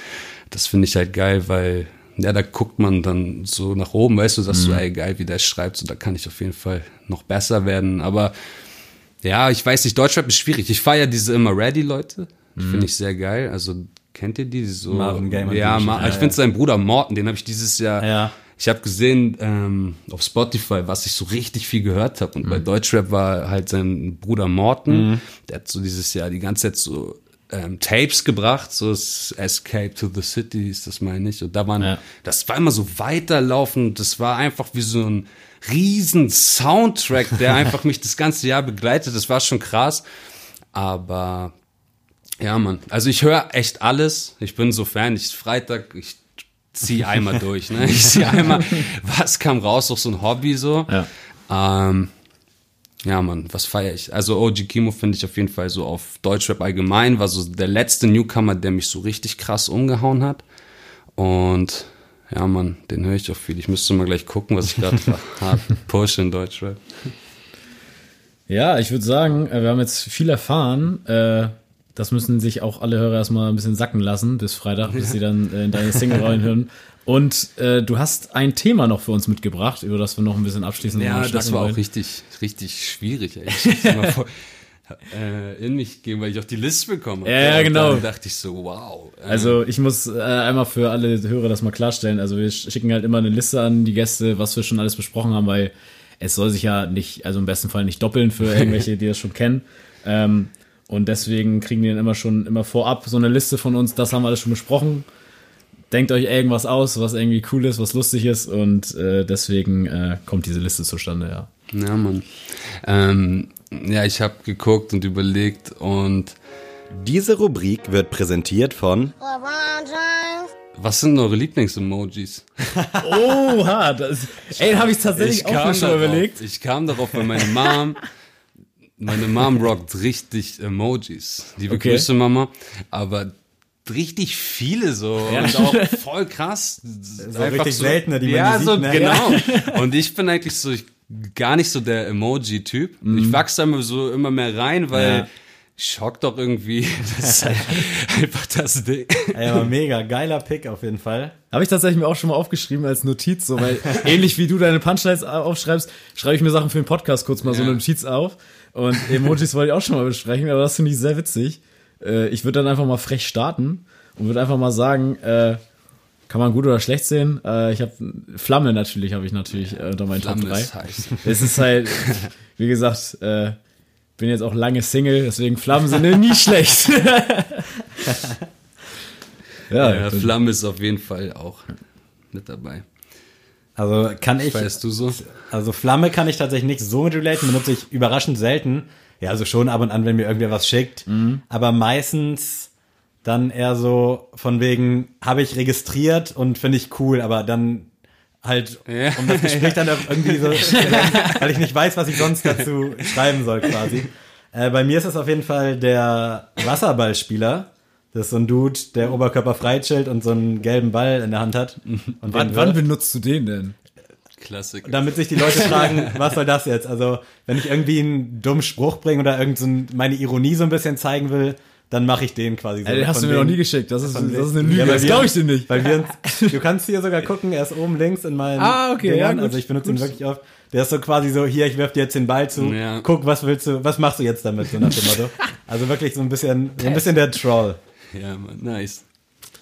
Das finde ich halt geil, weil ja, da guckt man dann so nach oben, weißt du, sagst Mhm. du, ey, geil, wie der schreibt, so da kann ich auf jeden Fall noch besser werden. Aber ja, ich weiß nicht, Deutschrap ist schwierig. Ich feiere diese immer ready Leute. Mhm. finde ich sehr geil. Also kennt ihr die? so, Marvin Gaye ja, Ma Geschichte. ich finde seinen Bruder Morten, den habe ich dieses Jahr. Ja. Ich habe gesehen ähm, auf Spotify, was ich so richtig viel gehört habe. Und bei Deutschrap war halt sein Bruder Morten. Der hat so dieses Jahr die ganze Zeit so ähm, Tapes gebracht, so Escape to the City ist das meine ich. Und da waren, Ja. das war immer so weiterlaufend. Das war einfach wie so ein riesen Soundtrack, der einfach mich das ganze Jahr begleitet. Das war schon krass. Aber ja, Mann. Also ich höre echt alles. Ich bin so Fan. Ich Freitag, ich zieh einmal durch. Ne? Ich zieh einmal, was kam raus, auch so ein Hobby so. Ja. Ähm, ja, Mann, was feiere ich? Also OG Kimo finde ich auf jeden Fall so auf Deutschrap allgemein, war so der letzte Newcomer, der mich so richtig krass umgehauen hat. Und ja, Mann, den höre ich auch viel. Ich müsste mal gleich gucken, was ich gerade hart push in Deutschrap. Ja, ich würde sagen, äh, wir haben jetzt viel erfahren. Äh, Das müssen sich auch alle Hörer erstmal ein bisschen sacken lassen bis Freitag, bis sie dann äh, in deine Single reinhören. Und äh, du hast ein Thema noch für uns mitgebracht, über das wir noch ein bisschen abschließend Ja, das war auch wollen. richtig, richtig schwierig. ey. Ich vor, äh, in mich gegeben, weil ich auch die Liste bekommen habe. Ja, ja, Und genau. Dann dachte ich so, wow. äh, Also ich muss äh, einmal für alle Hörer das mal klarstellen. Also wir schicken halt immer eine Liste an die Gäste, was wir schon alles besprochen haben, weil es soll sich ja nicht, also im besten Fall nicht doppeln für irgendwelche, die das schon kennen. Ähm, und deswegen kriegen die dann immer schon immer vorab so eine Liste von uns, das haben wir alles schon besprochen. Denkt euch irgendwas aus, was irgendwie cool ist, was lustig ist und äh, deswegen äh, kommt diese Liste zustande, ja. Ja, Mann. Ähm, ja, ich habe geguckt und überlegt und Diese Rubrik wird präsentiert von was sind eure Lieblings-Emojis? Oha, das, ey, habe ich tatsächlich auch mir schon darauf, überlegt. Ich kam darauf, weil meine Mom, meine Mom rockt richtig Emojis. Liebe Okay. Grüße, Mama. Aber richtig viele so und auch voll krass. So richtig seltene, die man ja, nie so, sieht, ne? genau. Und ich bin eigentlich so ich, gar nicht so der Emoji-Typ. Ich wachse da immer so immer mehr rein, weil Ja. Schock doch irgendwie. Das ist halt einfach das Ding. Ey, aber mega, geiler Pick auf jeden Fall. Habe ich tatsächlich mir auch schon mal aufgeschrieben als Notiz, so, weil ähnlich wie du deine Punchlines aufschreibst, schreibe ich mir Sachen für den Podcast kurz mal so Ja. eine Notiz auf. Und Emojis wollte ich auch schon mal besprechen, aber das finde ich sehr witzig. Äh, ich würde dann einfach mal frech starten und würde einfach mal sagen, äh, Kann man gut oder schlecht sehen. Äh, ich habe Flamme natürlich, habe ich natürlich äh, unter meinen Top Flamme 3. ist heiß. Es ist halt, wie gesagt, äh, bin jetzt auch lange Single, deswegen Flammen sind nie schlecht. ja, Ja, Flamme ist auf jeden Fall auch mit dabei. Also kann ich, Weißt du so? also Flamme kann ich tatsächlich nicht so mit relaten, benutze ich überraschend selten. Ja, also schon ab und an, wenn mir irgendwer was schickt. Mhm. Aber meistens dann eher so von wegen, habe ich registriert und finde ich cool, aber dann halt, Ja. um das Gespräch dann irgendwie so, weil ich nicht weiß, was ich sonst dazu schreiben soll quasi. Äh, bei mir ist es auf jeden Fall der Wasserballspieler. Das ist so ein Dude, der Oberkörper frei chillt und so einen gelben Ball in der Hand hat. Und wann, wann benutzt du den denn? Klassik. damit sich die Leute fragen, was soll das jetzt? Also, wenn ich irgendwie einen dummen Spruch bringe oder irgend so ein, meine Ironie so ein bisschen zeigen will, dann mache ich den quasi so. Ey, den hast du mir noch nie geschickt. Das ist, das ist eine Lüge. Ja, das glaube ich dir nicht. Weil wir uns, du kannst hier sogar gucken, er ist oben links in meinen Ah, okay, ja, gut, also ich benutze ihn gut. wirklich oft. Der ist so quasi so, hier, ich werf dir jetzt den Ball zu, Ja. guck, was willst du, was machst du jetzt damit, so nach dem Motto. Also wirklich so ein bisschen, so ein bisschen der Troll. Ja, Mann, nice.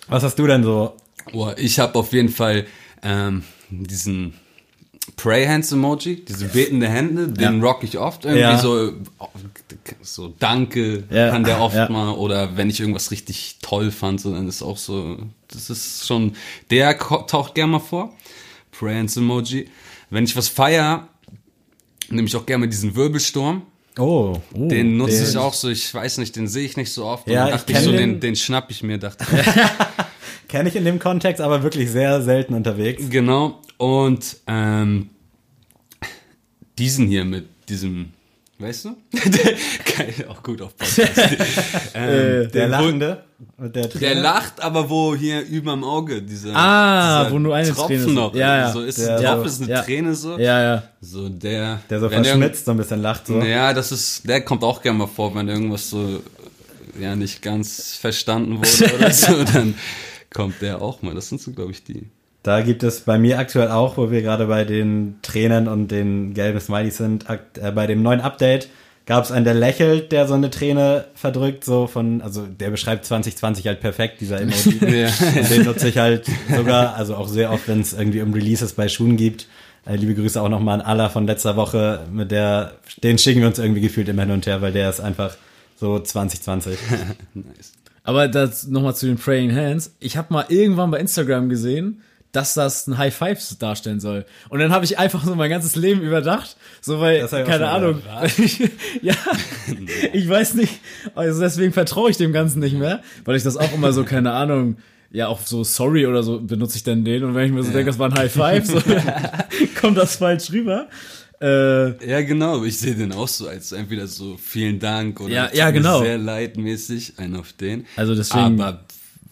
Was hast du denn so? Boah, ich habe auf jeden Fall ähm, diesen Pray Hands Emoji, diese betende Hände, den rock ich oft irgendwie Ja. so so Danke Ja, kann der oft ja. mal oder wenn ich irgendwas richtig toll fand, so, dann ist auch so das ist schon der taucht gerne mal vor. Pray Hands Emoji. Wenn ich was feier, nehme ich auch gerne mal diesen Wirbelsturm. Oh, Den nutze ich auch so, ich weiß nicht, den sehe ich nicht so oft. Und Ja, ich dachte ich kenn so, den. den, den schnapp ich mir, dachte ich. kenne ich in dem Kontext, aber wirklich sehr selten unterwegs. Genau. Und ähm, diesen hier mit diesem, weißt du? Geil, auch gut auf Podcast. ähm, Der wo- Lachende der Der lacht, aber wo hier über dem Auge dieser, Ah, dieser wo nur eine Tropfen Träne noch. ist. Ja, ja. So ist Der ein Tropfen, ist eine ja. Träne so. Ja, ja. So der, Der so verschmitzt, so ein bisschen lacht so. Ja, das ist, der kommt auch gerne mal vor, wenn irgendwas so ja nicht ganz verstanden wurde oder so, dann kommt der auch mal. Das sind so, glaube ich, die. Da gibt es bei mir aktuell auch, wo wir gerade bei den Tränen und den gelben Smileys sind, äh, bei dem neuen Update gab es einen, der lächelt, der so eine Träne verdrückt, so von, also der beschreibt 2020 halt perfekt, dieser Emoji. Ja. Und den nutze ich halt sogar, also auch sehr oft, wenn es irgendwie um Releases bei Schuhen gibt. Äh, liebe Grüße auch nochmal an Alla von letzter Woche, mit der, den schicken wir uns irgendwie gefühlt immer hin und her, weil der ist einfach so 2020. Nice. Aber das nochmal zu den Praying Hands. Ich habe mal irgendwann bei Instagram gesehen, dass das ein High Five darstellen soll. Und dann habe ich einfach so mein ganzes Leben überdacht. So, weil, ich keine Ahnung. ja, ich weiß nicht. Also deswegen vertraue ich dem Ganzen nicht mehr, weil ich das auch immer so, keine Ahnung, ja, auch so sorry oder so benutze ich dann den. Und wenn ich mir so denke, das war ein High Five, so, kommt das falsch rüber. Äh, Ja, genau. Ich sehe den auch so als entweder so vielen Dank oder Ja, ja, genau. sehr leidmäßig, einen auf den. Also deswegen- Aber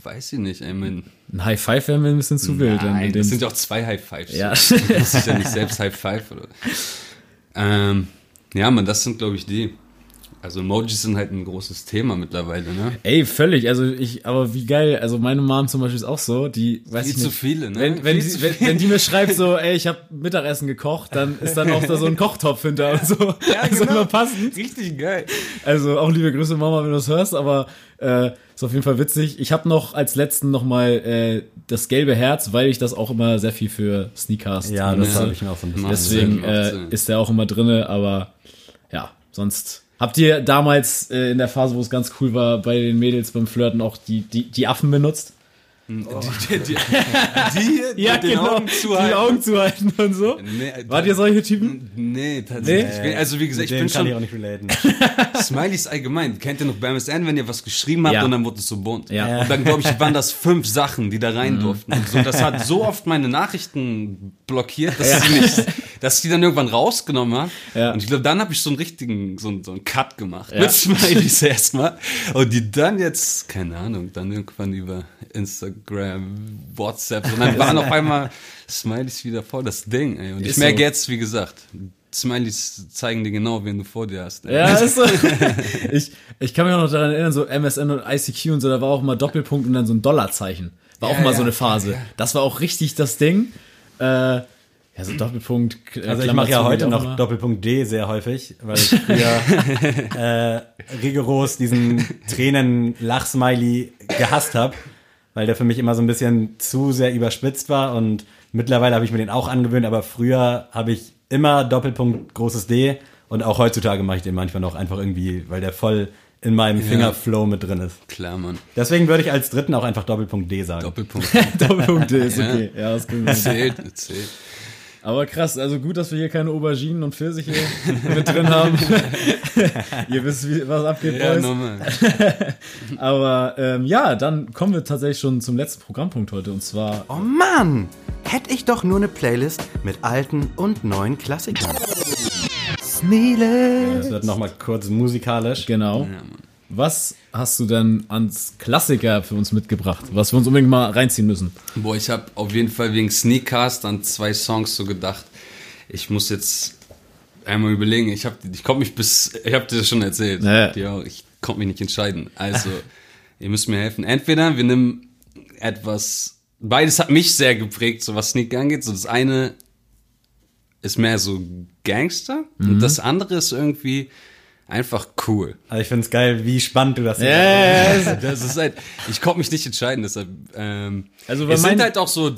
weiß ich nicht. Ich mein, ein High Five wäre mir ein bisschen zu wild. nein, das sind ja auch zwei High Fives. Ja. Das ist ja nicht selbst High Five. Oder? Ähm, ja, man, das sind, glaube ich, die. Also Emojis sind halt ein großes Thema mittlerweile, ne? Ey, völlig. Also ich, aber wie geil. Also meine Mom zum Beispiel ist auch so. Die weiß Viel ich zu nicht. viele, ne? Wenn, wenn, Viel die, zu wenn, wenn die mir schreibt so, ey, ich habe Mittagessen gekocht, dann ist dann auch da so ein Kochtopf hinter und so. Ja, also genau. immer passend. Richtig geil. Also auch liebe Grüße, Mama, wenn du das hörst, aber äh, ist auf jeden Fall witzig. Ich habe noch als letzten noch mal äh, das gelbe Herz, weil ich das auch immer sehr viel für Sneakers Ja, das Ja. habe ich mir auch. Macht Deswegen Sinn, äh, Sinn. ist der auch immer drinne, aber ja, sonst. Habt ihr damals äh, in der Phase, wo es ganz cool war, bei den Mädels beim Flirten auch die, die, die Affen benutzt? Die, die, die, die hier mit den Augen zu genau. die Augen zuhalten und so. Nee, Wart ihr solche Typen? Nee, tatsächlich. Ich bin, also wie gesagt, Mit ich bin kann ich schon auch nicht relaten. Smileys allgemein. Kennt ihr noch bei MSN, wenn ihr was geschrieben habt Ja. und dann wurde es so bunt? Ja. Und dann glaube ich, waren das fünf Sachen, die da rein durften. Und so, das hat so oft meine Nachrichten blockiert, dass sie nicht, dass die dann irgendwann rausgenommen haben. Ja. Und ich glaube, dann habe ich so einen richtigen, so, einen- so einen Cut gemacht. Mit Smileys erstmal. Und die dann jetzt, keine Ahnung, dann irgendwann über Instagram, WhatsApp. Und dann waren auf einmal Smileys wieder voll das Ding, ey. Und ich Ist merke so. jetzt, wie gesagt, Smileys zeigen dir genau, wen du vor dir hast. Ey. Ja, ist so. ich, ich kann mich auch noch daran erinnern, so MSN und ICQ und so, da war auch mal Doppelpunkt und dann so ein Dollarzeichen. War auch Ja, mal ja. so eine Phase. Das war auch richtig das Ding. Äh, ja, so Doppelpunkt. äh, Also ich mache ja heute noch immer. Doppelpunkt D sehr häufig, weil ich früher äh, rigoros diesen Tränen-Lachsmiley gehasst habe. weil der für mich immer so ein bisschen zu sehr überspitzt war und mittlerweile habe ich mir den auch angewöhnt, aber früher habe ich immer Doppelpunkt großes D und auch heutzutage mache ich den manchmal noch einfach irgendwie, weil der voll in meinem Fingerflow mit drin ist. Klar, Mann. Deswegen würde ich als dritten auch einfach Doppelpunkt D sagen. Doppelpunkt. Doppelpunkte ist okay. Ja, das können wir Zählt, zählt. Aber krass, also gut, dass wir hier keine Auberginen und Pfirsiche mit drin haben. Ihr wisst, wie, was abgeht, Ja, Boys. normal. Aber ähm, ja, dann kommen wir tatsächlich schon zum letzten Programmpunkt heute und zwar Oh Mann! Hätte ich doch nur eine Playlist mit alten und neuen Klassikern. Sneele. Es wird nochmal kurz musikalisch. genau. Was hast du denn ans Klassiker für uns mitgebracht, was wir uns unbedingt mal reinziehen müssen? Boah, ich habe auf jeden Fall wegen Sneakcast an zwei Songs so gedacht. Ich muss jetzt einmal überlegen. Ich habe, ich konnte mich bis, ich habe dir das schon erzählt. Ja. Ja, ich konnte mich nicht entscheiden. Also, ihr müsst mir helfen. Entweder wir nehmen etwas, beides hat mich sehr geprägt, so was Sneak angeht. So das eine ist mehr so Gangster und das andere ist irgendwie einfach cool. Also ich finde es geil, wie spannend du das Yes. Das ist halt, ich konnte mich nicht entscheiden, deshalb. Ähm, Also, es sind halt auch so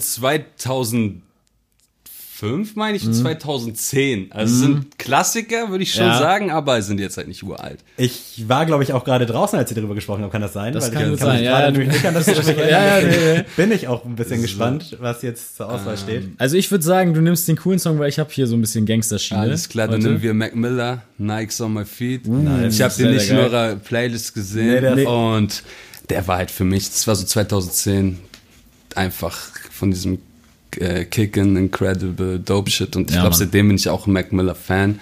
2005, meine ich, und 2010. Also es sind Klassiker, würde ich schon Mhm. Ja. sagen, aber sind jetzt halt nicht uralt. Ich war, glaube ich, auch gerade draußen, als ihr darüber gesprochen habt. Kann das sein? Das Weil kann ich kann sein, ja, ja. nämlich nicht an das Gespräch Ja, erinnern. ja, nee, nee. Bin ich auch ein bisschen gespannt, was jetzt zur Auswahl steht. Also ich würde sagen, du nimmst den coolen Song, weil ich habe hier so ein bisschen Gangsterschiene. Alles klar, dann nehmen wir Mac Miller, Nikes on my feet. Nice. Ich habe den nicht in eurer Playlist Nee, gesehen der ist- und der war halt für mich, das war so 2010, einfach von diesem äh, Kickin' Incredible Dope Shit und ich Ja, glaube, seitdem bin ich auch ein Mac Miller Fan.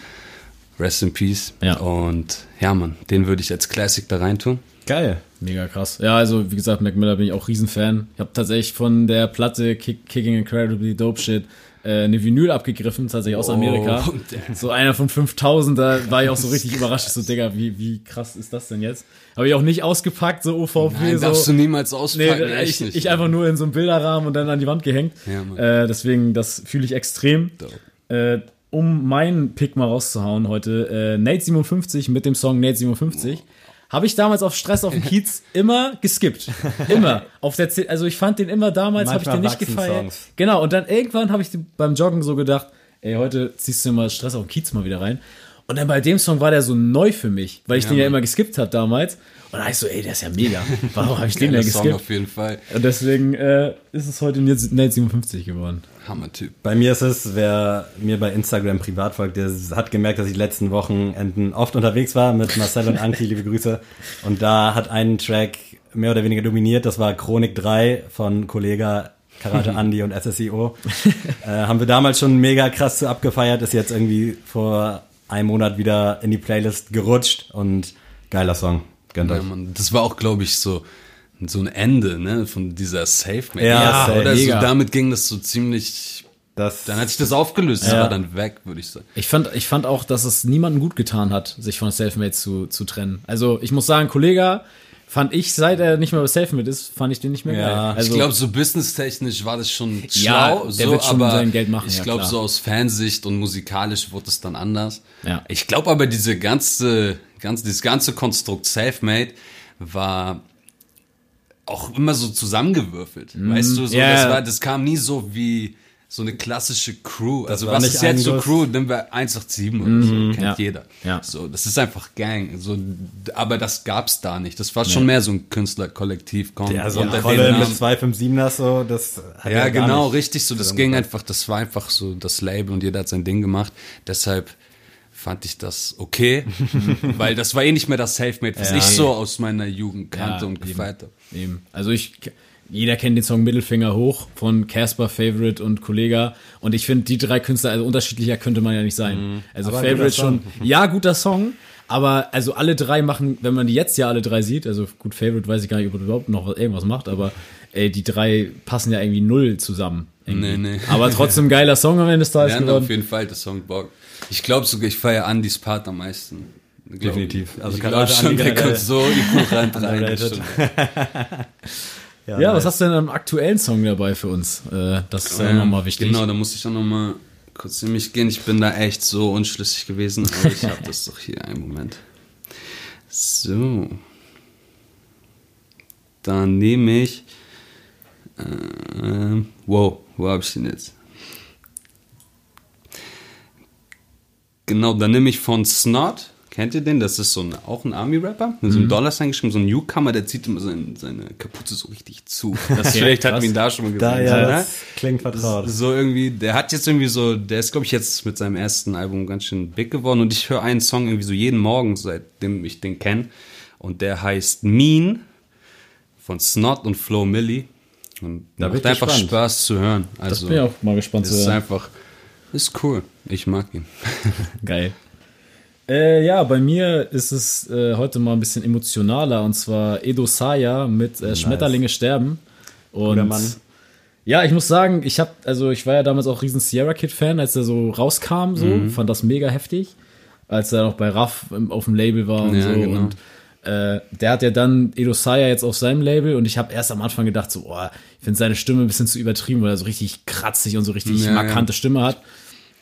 Rest in Peace. Ja. Und ja, Mann, den würde ich als Classic da reintun. Geil. Mega krass. Ja, also wie gesagt, Mac Miller bin ich auch Riesenfan. Ich habe tatsächlich von der Platte Kick, Kicking Incredibly Dope Shit äh, eine Vinyl abgegriffen, tatsächlich aus Amerika. Oh, der- So einer von 5000, da war ich auch so richtig überrascht. So, Digga, wie, wie krass ist das denn jetzt? Habe ich auch nicht ausgepackt, so OVP. Nein, so. darfst du niemals Nee, auspacken, echt ich, nicht. ich einfach nur in so einem Bilderrahmen und dann an die Wand gehängt. Ja, äh, deswegen, das fühle ich extrem. Äh, um meinen Pick mal rauszuhauen heute, äh, Nate 57 mit dem Song Nate 57. Habe ich damals auf Stress auf dem Kiez immer geskippt. Immer. Auf der C also ich fand den immer damals, habe ich den nicht gefeiert. Songs. Genau, und dann irgendwann habe ich beim Joggen so gedacht, ey, heute ziehst du mal Stress auf dem Kiez mal wieder rein. Und dann bei dem Song war der so neu für mich, weil ich den ja Mann. immer geskippt habe damals. Und da ich so, ey, der ist ja mega. Warum habe ich den denn Song geskippt? auf jeden Fall. Und deswegen äh, ist es heute Nate 57 geworden. Hammer-Typ. Bei mir ist es, wer mir bei Instagram privat folgt, der hat gemerkt, dass ich die letzten Wochenenden oft unterwegs war mit Marcel und Anki, liebe Grüße. Und da hat einen Track mehr oder weniger dominiert, das war Chronik 3 von Kollega Karate Andy und SSIO. äh, haben wir damals schon mega krass zu abgefeiert, ist jetzt irgendwie vor einem Monat wieder in die Playlist gerutscht und geiler Song. Gönnt Ja, euch. Mann, das war auch, glaube ich, so, so ein Ende, ne, von dieser Safe Man. Ja, safe. oder so, mega. damit ging das so ziemlich, Das, dann hat sich das aufgelöst, das Ja. war dann weg, würde ich sagen. Ich fand, ich fand auch, dass es niemandem gut getan hat, sich von Selfmade zu, zu trennen. Also ich muss sagen, Kollege, fand ich, seit er nicht mehr bei Selfmade ist, fand ich den nicht mehr Ja, geil. Also, ich glaube, so businesstechnisch war das schon Ja, schlau, der so, wird schon aber sein Geld machen, ich ja, glaube, so aus Fansicht und musikalisch wurde es dann anders. Ja. Ich glaube aber, diese ganze, ganze, dieses ganze Konstrukt Selfmade war auch immer so zusammengewürfelt. Weißt du, so. Ja, das, ja. war, das kam nie so wie so eine klassische Crew. Also war was ist jetzt so. Crew? Nehmen wir 187 oder so, kennt Mhm. ja. jeder. Ja. So, das ist einfach Gang. So, aber das gab's da nicht. Das war schon mehr so ein Künstlerkollektiv. Ja, so eine Rolle mit 257er so, das hat Ja, gar genau, richtig so. Das ging einfach, das war einfach so das Label und jeder hat sein Ding gemacht. Deshalb fand ich das okay, weil das war eh nicht mehr das Selfmade, was Ja. ich so aus meiner Jugend kannte Ja, und gefeiert habe. Eben. Also ich, jeder kennt den Song Mittelfinger hoch von Casper, Favorite und Kollega. Und ich finde, die drei Künstler, also unterschiedlicher könnte man ja nicht sein. Also Aber Favorite schon, ja, guter Song. Aber also alle drei machen, wenn man die jetzt ja alle drei sieht, also gut, Favorite weiß ich gar nicht, ob er überhaupt noch irgendwas macht, aber ey, die drei passen ja irgendwie null zusammen. irgendwie. Nee, nee. Aber trotzdem geiler Song am Ende des Tages Wir haben auf jeden Fall das Song Bock. Ich glaube sogar, ich feiere Andys Part am meisten. Glaub- Definitiv. Also ich glaube schon, der kommt so ignorant rein. das Underrated. Ja, nice. was hast du denn am aktuellen Song dabei für uns? Äh, das ist ja Ähm, nochmal wichtig. Genau, da muss ich auch nochmal kurz in mich gehen. Ich bin da echt so unschlüssig gewesen, aber ich habe das doch hier. Einen Moment. So. Dann nehme ich Ähm, wow, wo habe ich den jetzt? Genau, dann nehme ich von Snot. Kennt ihr den? Das ist so ein, auch ein Army-Rapper. Mit Mhm. so einem Dollarsign geschrieben, so ein Newcomer, der zieht immer seine, seine Kapuze so richtig zu. Das vielleicht hat man ihn da schon mal gesehen. Da, ja, ne? das klingt vertraut. So irgendwie, der hat jetzt irgendwie so, der ist, glaube ich, jetzt mit seinem ersten Album ganz schön big geworden und ich höre einen Song irgendwie so jeden Morgen, seitdem ich den kenne. Und der heißt Mean von Snot und Flo Milli. Und Da macht einfach gespannt. Spaß zu hören. Das Also, bin ich auch mal gespannt das zu ist hören. einfach, ist cool. Ich mag ihn. Geil. Äh, ja, bei mir ist es äh, heute mal ein bisschen emotionaler und zwar Edo Saya mit äh, Schmetterlinge sterben. Und Mann. ja, ich muss sagen, ich habe also ich war ja damals auch riesen Sierra Kid Fan, als er so rauskam, so Mhm. fand das mega heftig, als er noch bei Raff auf dem Label war und Ja, so genau. und äh, der hat ja dann Edo Saya jetzt auf seinem Label und ich habe erst am Anfang gedacht so, oh, ich finde seine Stimme ein bisschen zu übertrieben, weil er so richtig kratzig und so richtig Ja, markante Stimme hat.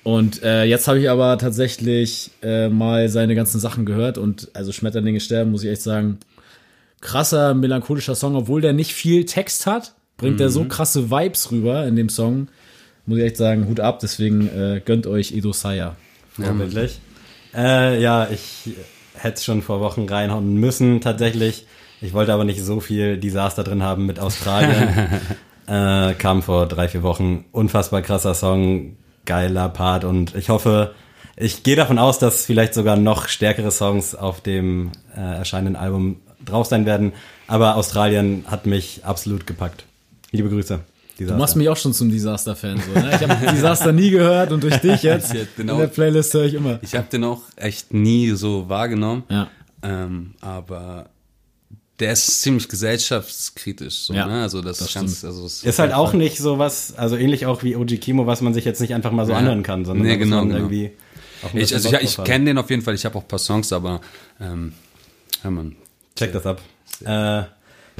Und äh, jetzt habe ich aber tatsächlich äh, mal seine ganzen Sachen gehört und also Schmetterlinge sterben, muss ich echt sagen, krasser, melancholischer Song, obwohl der nicht viel Text hat, bringt er so krasse Vibes rüber in dem Song. Muss ich echt sagen, Hut ab, deswegen äh, gönnt euch Edo Saya. Vorbildlich. Äh, ja, ich hätte es schon vor Wochen reinhauen müssen, tatsächlich. Ich wollte aber nicht so viel Desaster drin haben mit Australien. äh, kam vor drei, vier Wochen. Unfassbar krasser Song, geiler Part und ich hoffe, ich gehe davon aus, dass vielleicht sogar noch stärkere Songs auf dem äh, erscheinenden Album drauf sein werden. Aber Australien hat mich absolut gepackt. Liebe Grüße. Du machst mich auch schon zum Disaster-Fan. So, ne? Ich habe Disaster nie gehört und durch dich jetzt Ja, genau. in der Playlist höre ich immer. Ich habe den auch echt nie so wahrgenommen. Ja. Ähm, aber der ist ziemlich gesellschaftskritisch. So, Ja, ne? Also das, das ganz, also es Ist halt auch nicht so was, also ähnlich auch wie OG Kimo, was man sich jetzt nicht einfach mal so Ja. anhören kann, sondern Nee, genau, genau. irgendwie Ich, also ich, ich kenne den auf jeden Fall. Ich habe auch ein paar Songs, aber ähm, ja, man. Check das ab. Äh,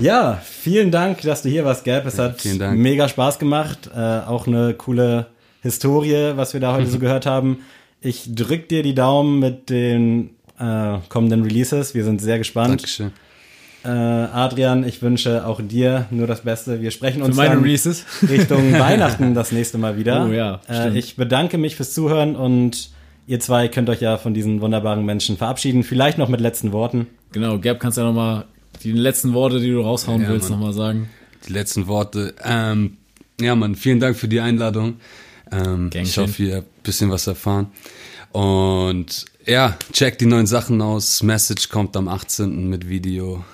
ja, vielen Dank, dass du hier warst, Gab. Es hat vielen Dank. mega Spaß gemacht. Äh, auch eine coole Historie, was wir da heute so gehört haben. Ich drück dir die Daumen mit den äh, kommenden Releases. Wir sind sehr gespannt. Dankeschön. Äh, Adrian, ich wünsche auch dir nur das Beste. Wir sprechen uns dann Releases. Richtung Weihnachten das nächste Mal wieder. Oh ja, äh, ich bedanke mich fürs Zuhören und ihr zwei könnt euch ja von diesen wunderbaren Menschen verabschieden. Vielleicht noch mit letzten Worten. Genau, Gab, kannst ja noch mal die letzten Worte, die du raushauen Ja, willst, Mann. noch mal sagen. Die letzten Worte. Ähm, ja, Mann, vielen Dank für die Einladung. Ähm, ich hoffe, ihr habt ein bisschen was erfahren. Und ja, checkt die neuen Sachen aus. Message kommt am 18. mit Video.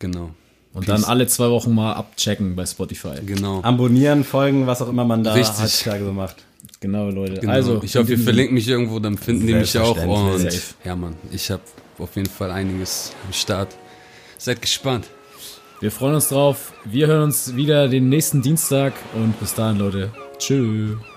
Genau. Und Peace. dann alle zwei Wochen mal abchecken bei Spotify. Genau. Abonnieren, folgen, was auch immer man da Richtig. heutzutage so macht. Genau, Leute. Genau. Also, ich hoffe, ihr verlinkt mich irgendwo, dann finden die mich auch. Und Safe. ja, Mann, ich habe auf jeden Fall einiges am Start. Seid gespannt. Wir freuen uns drauf. Wir hören uns wieder den nächsten Dienstag und bis dahin, Leute. Tschüss. 43 Grad.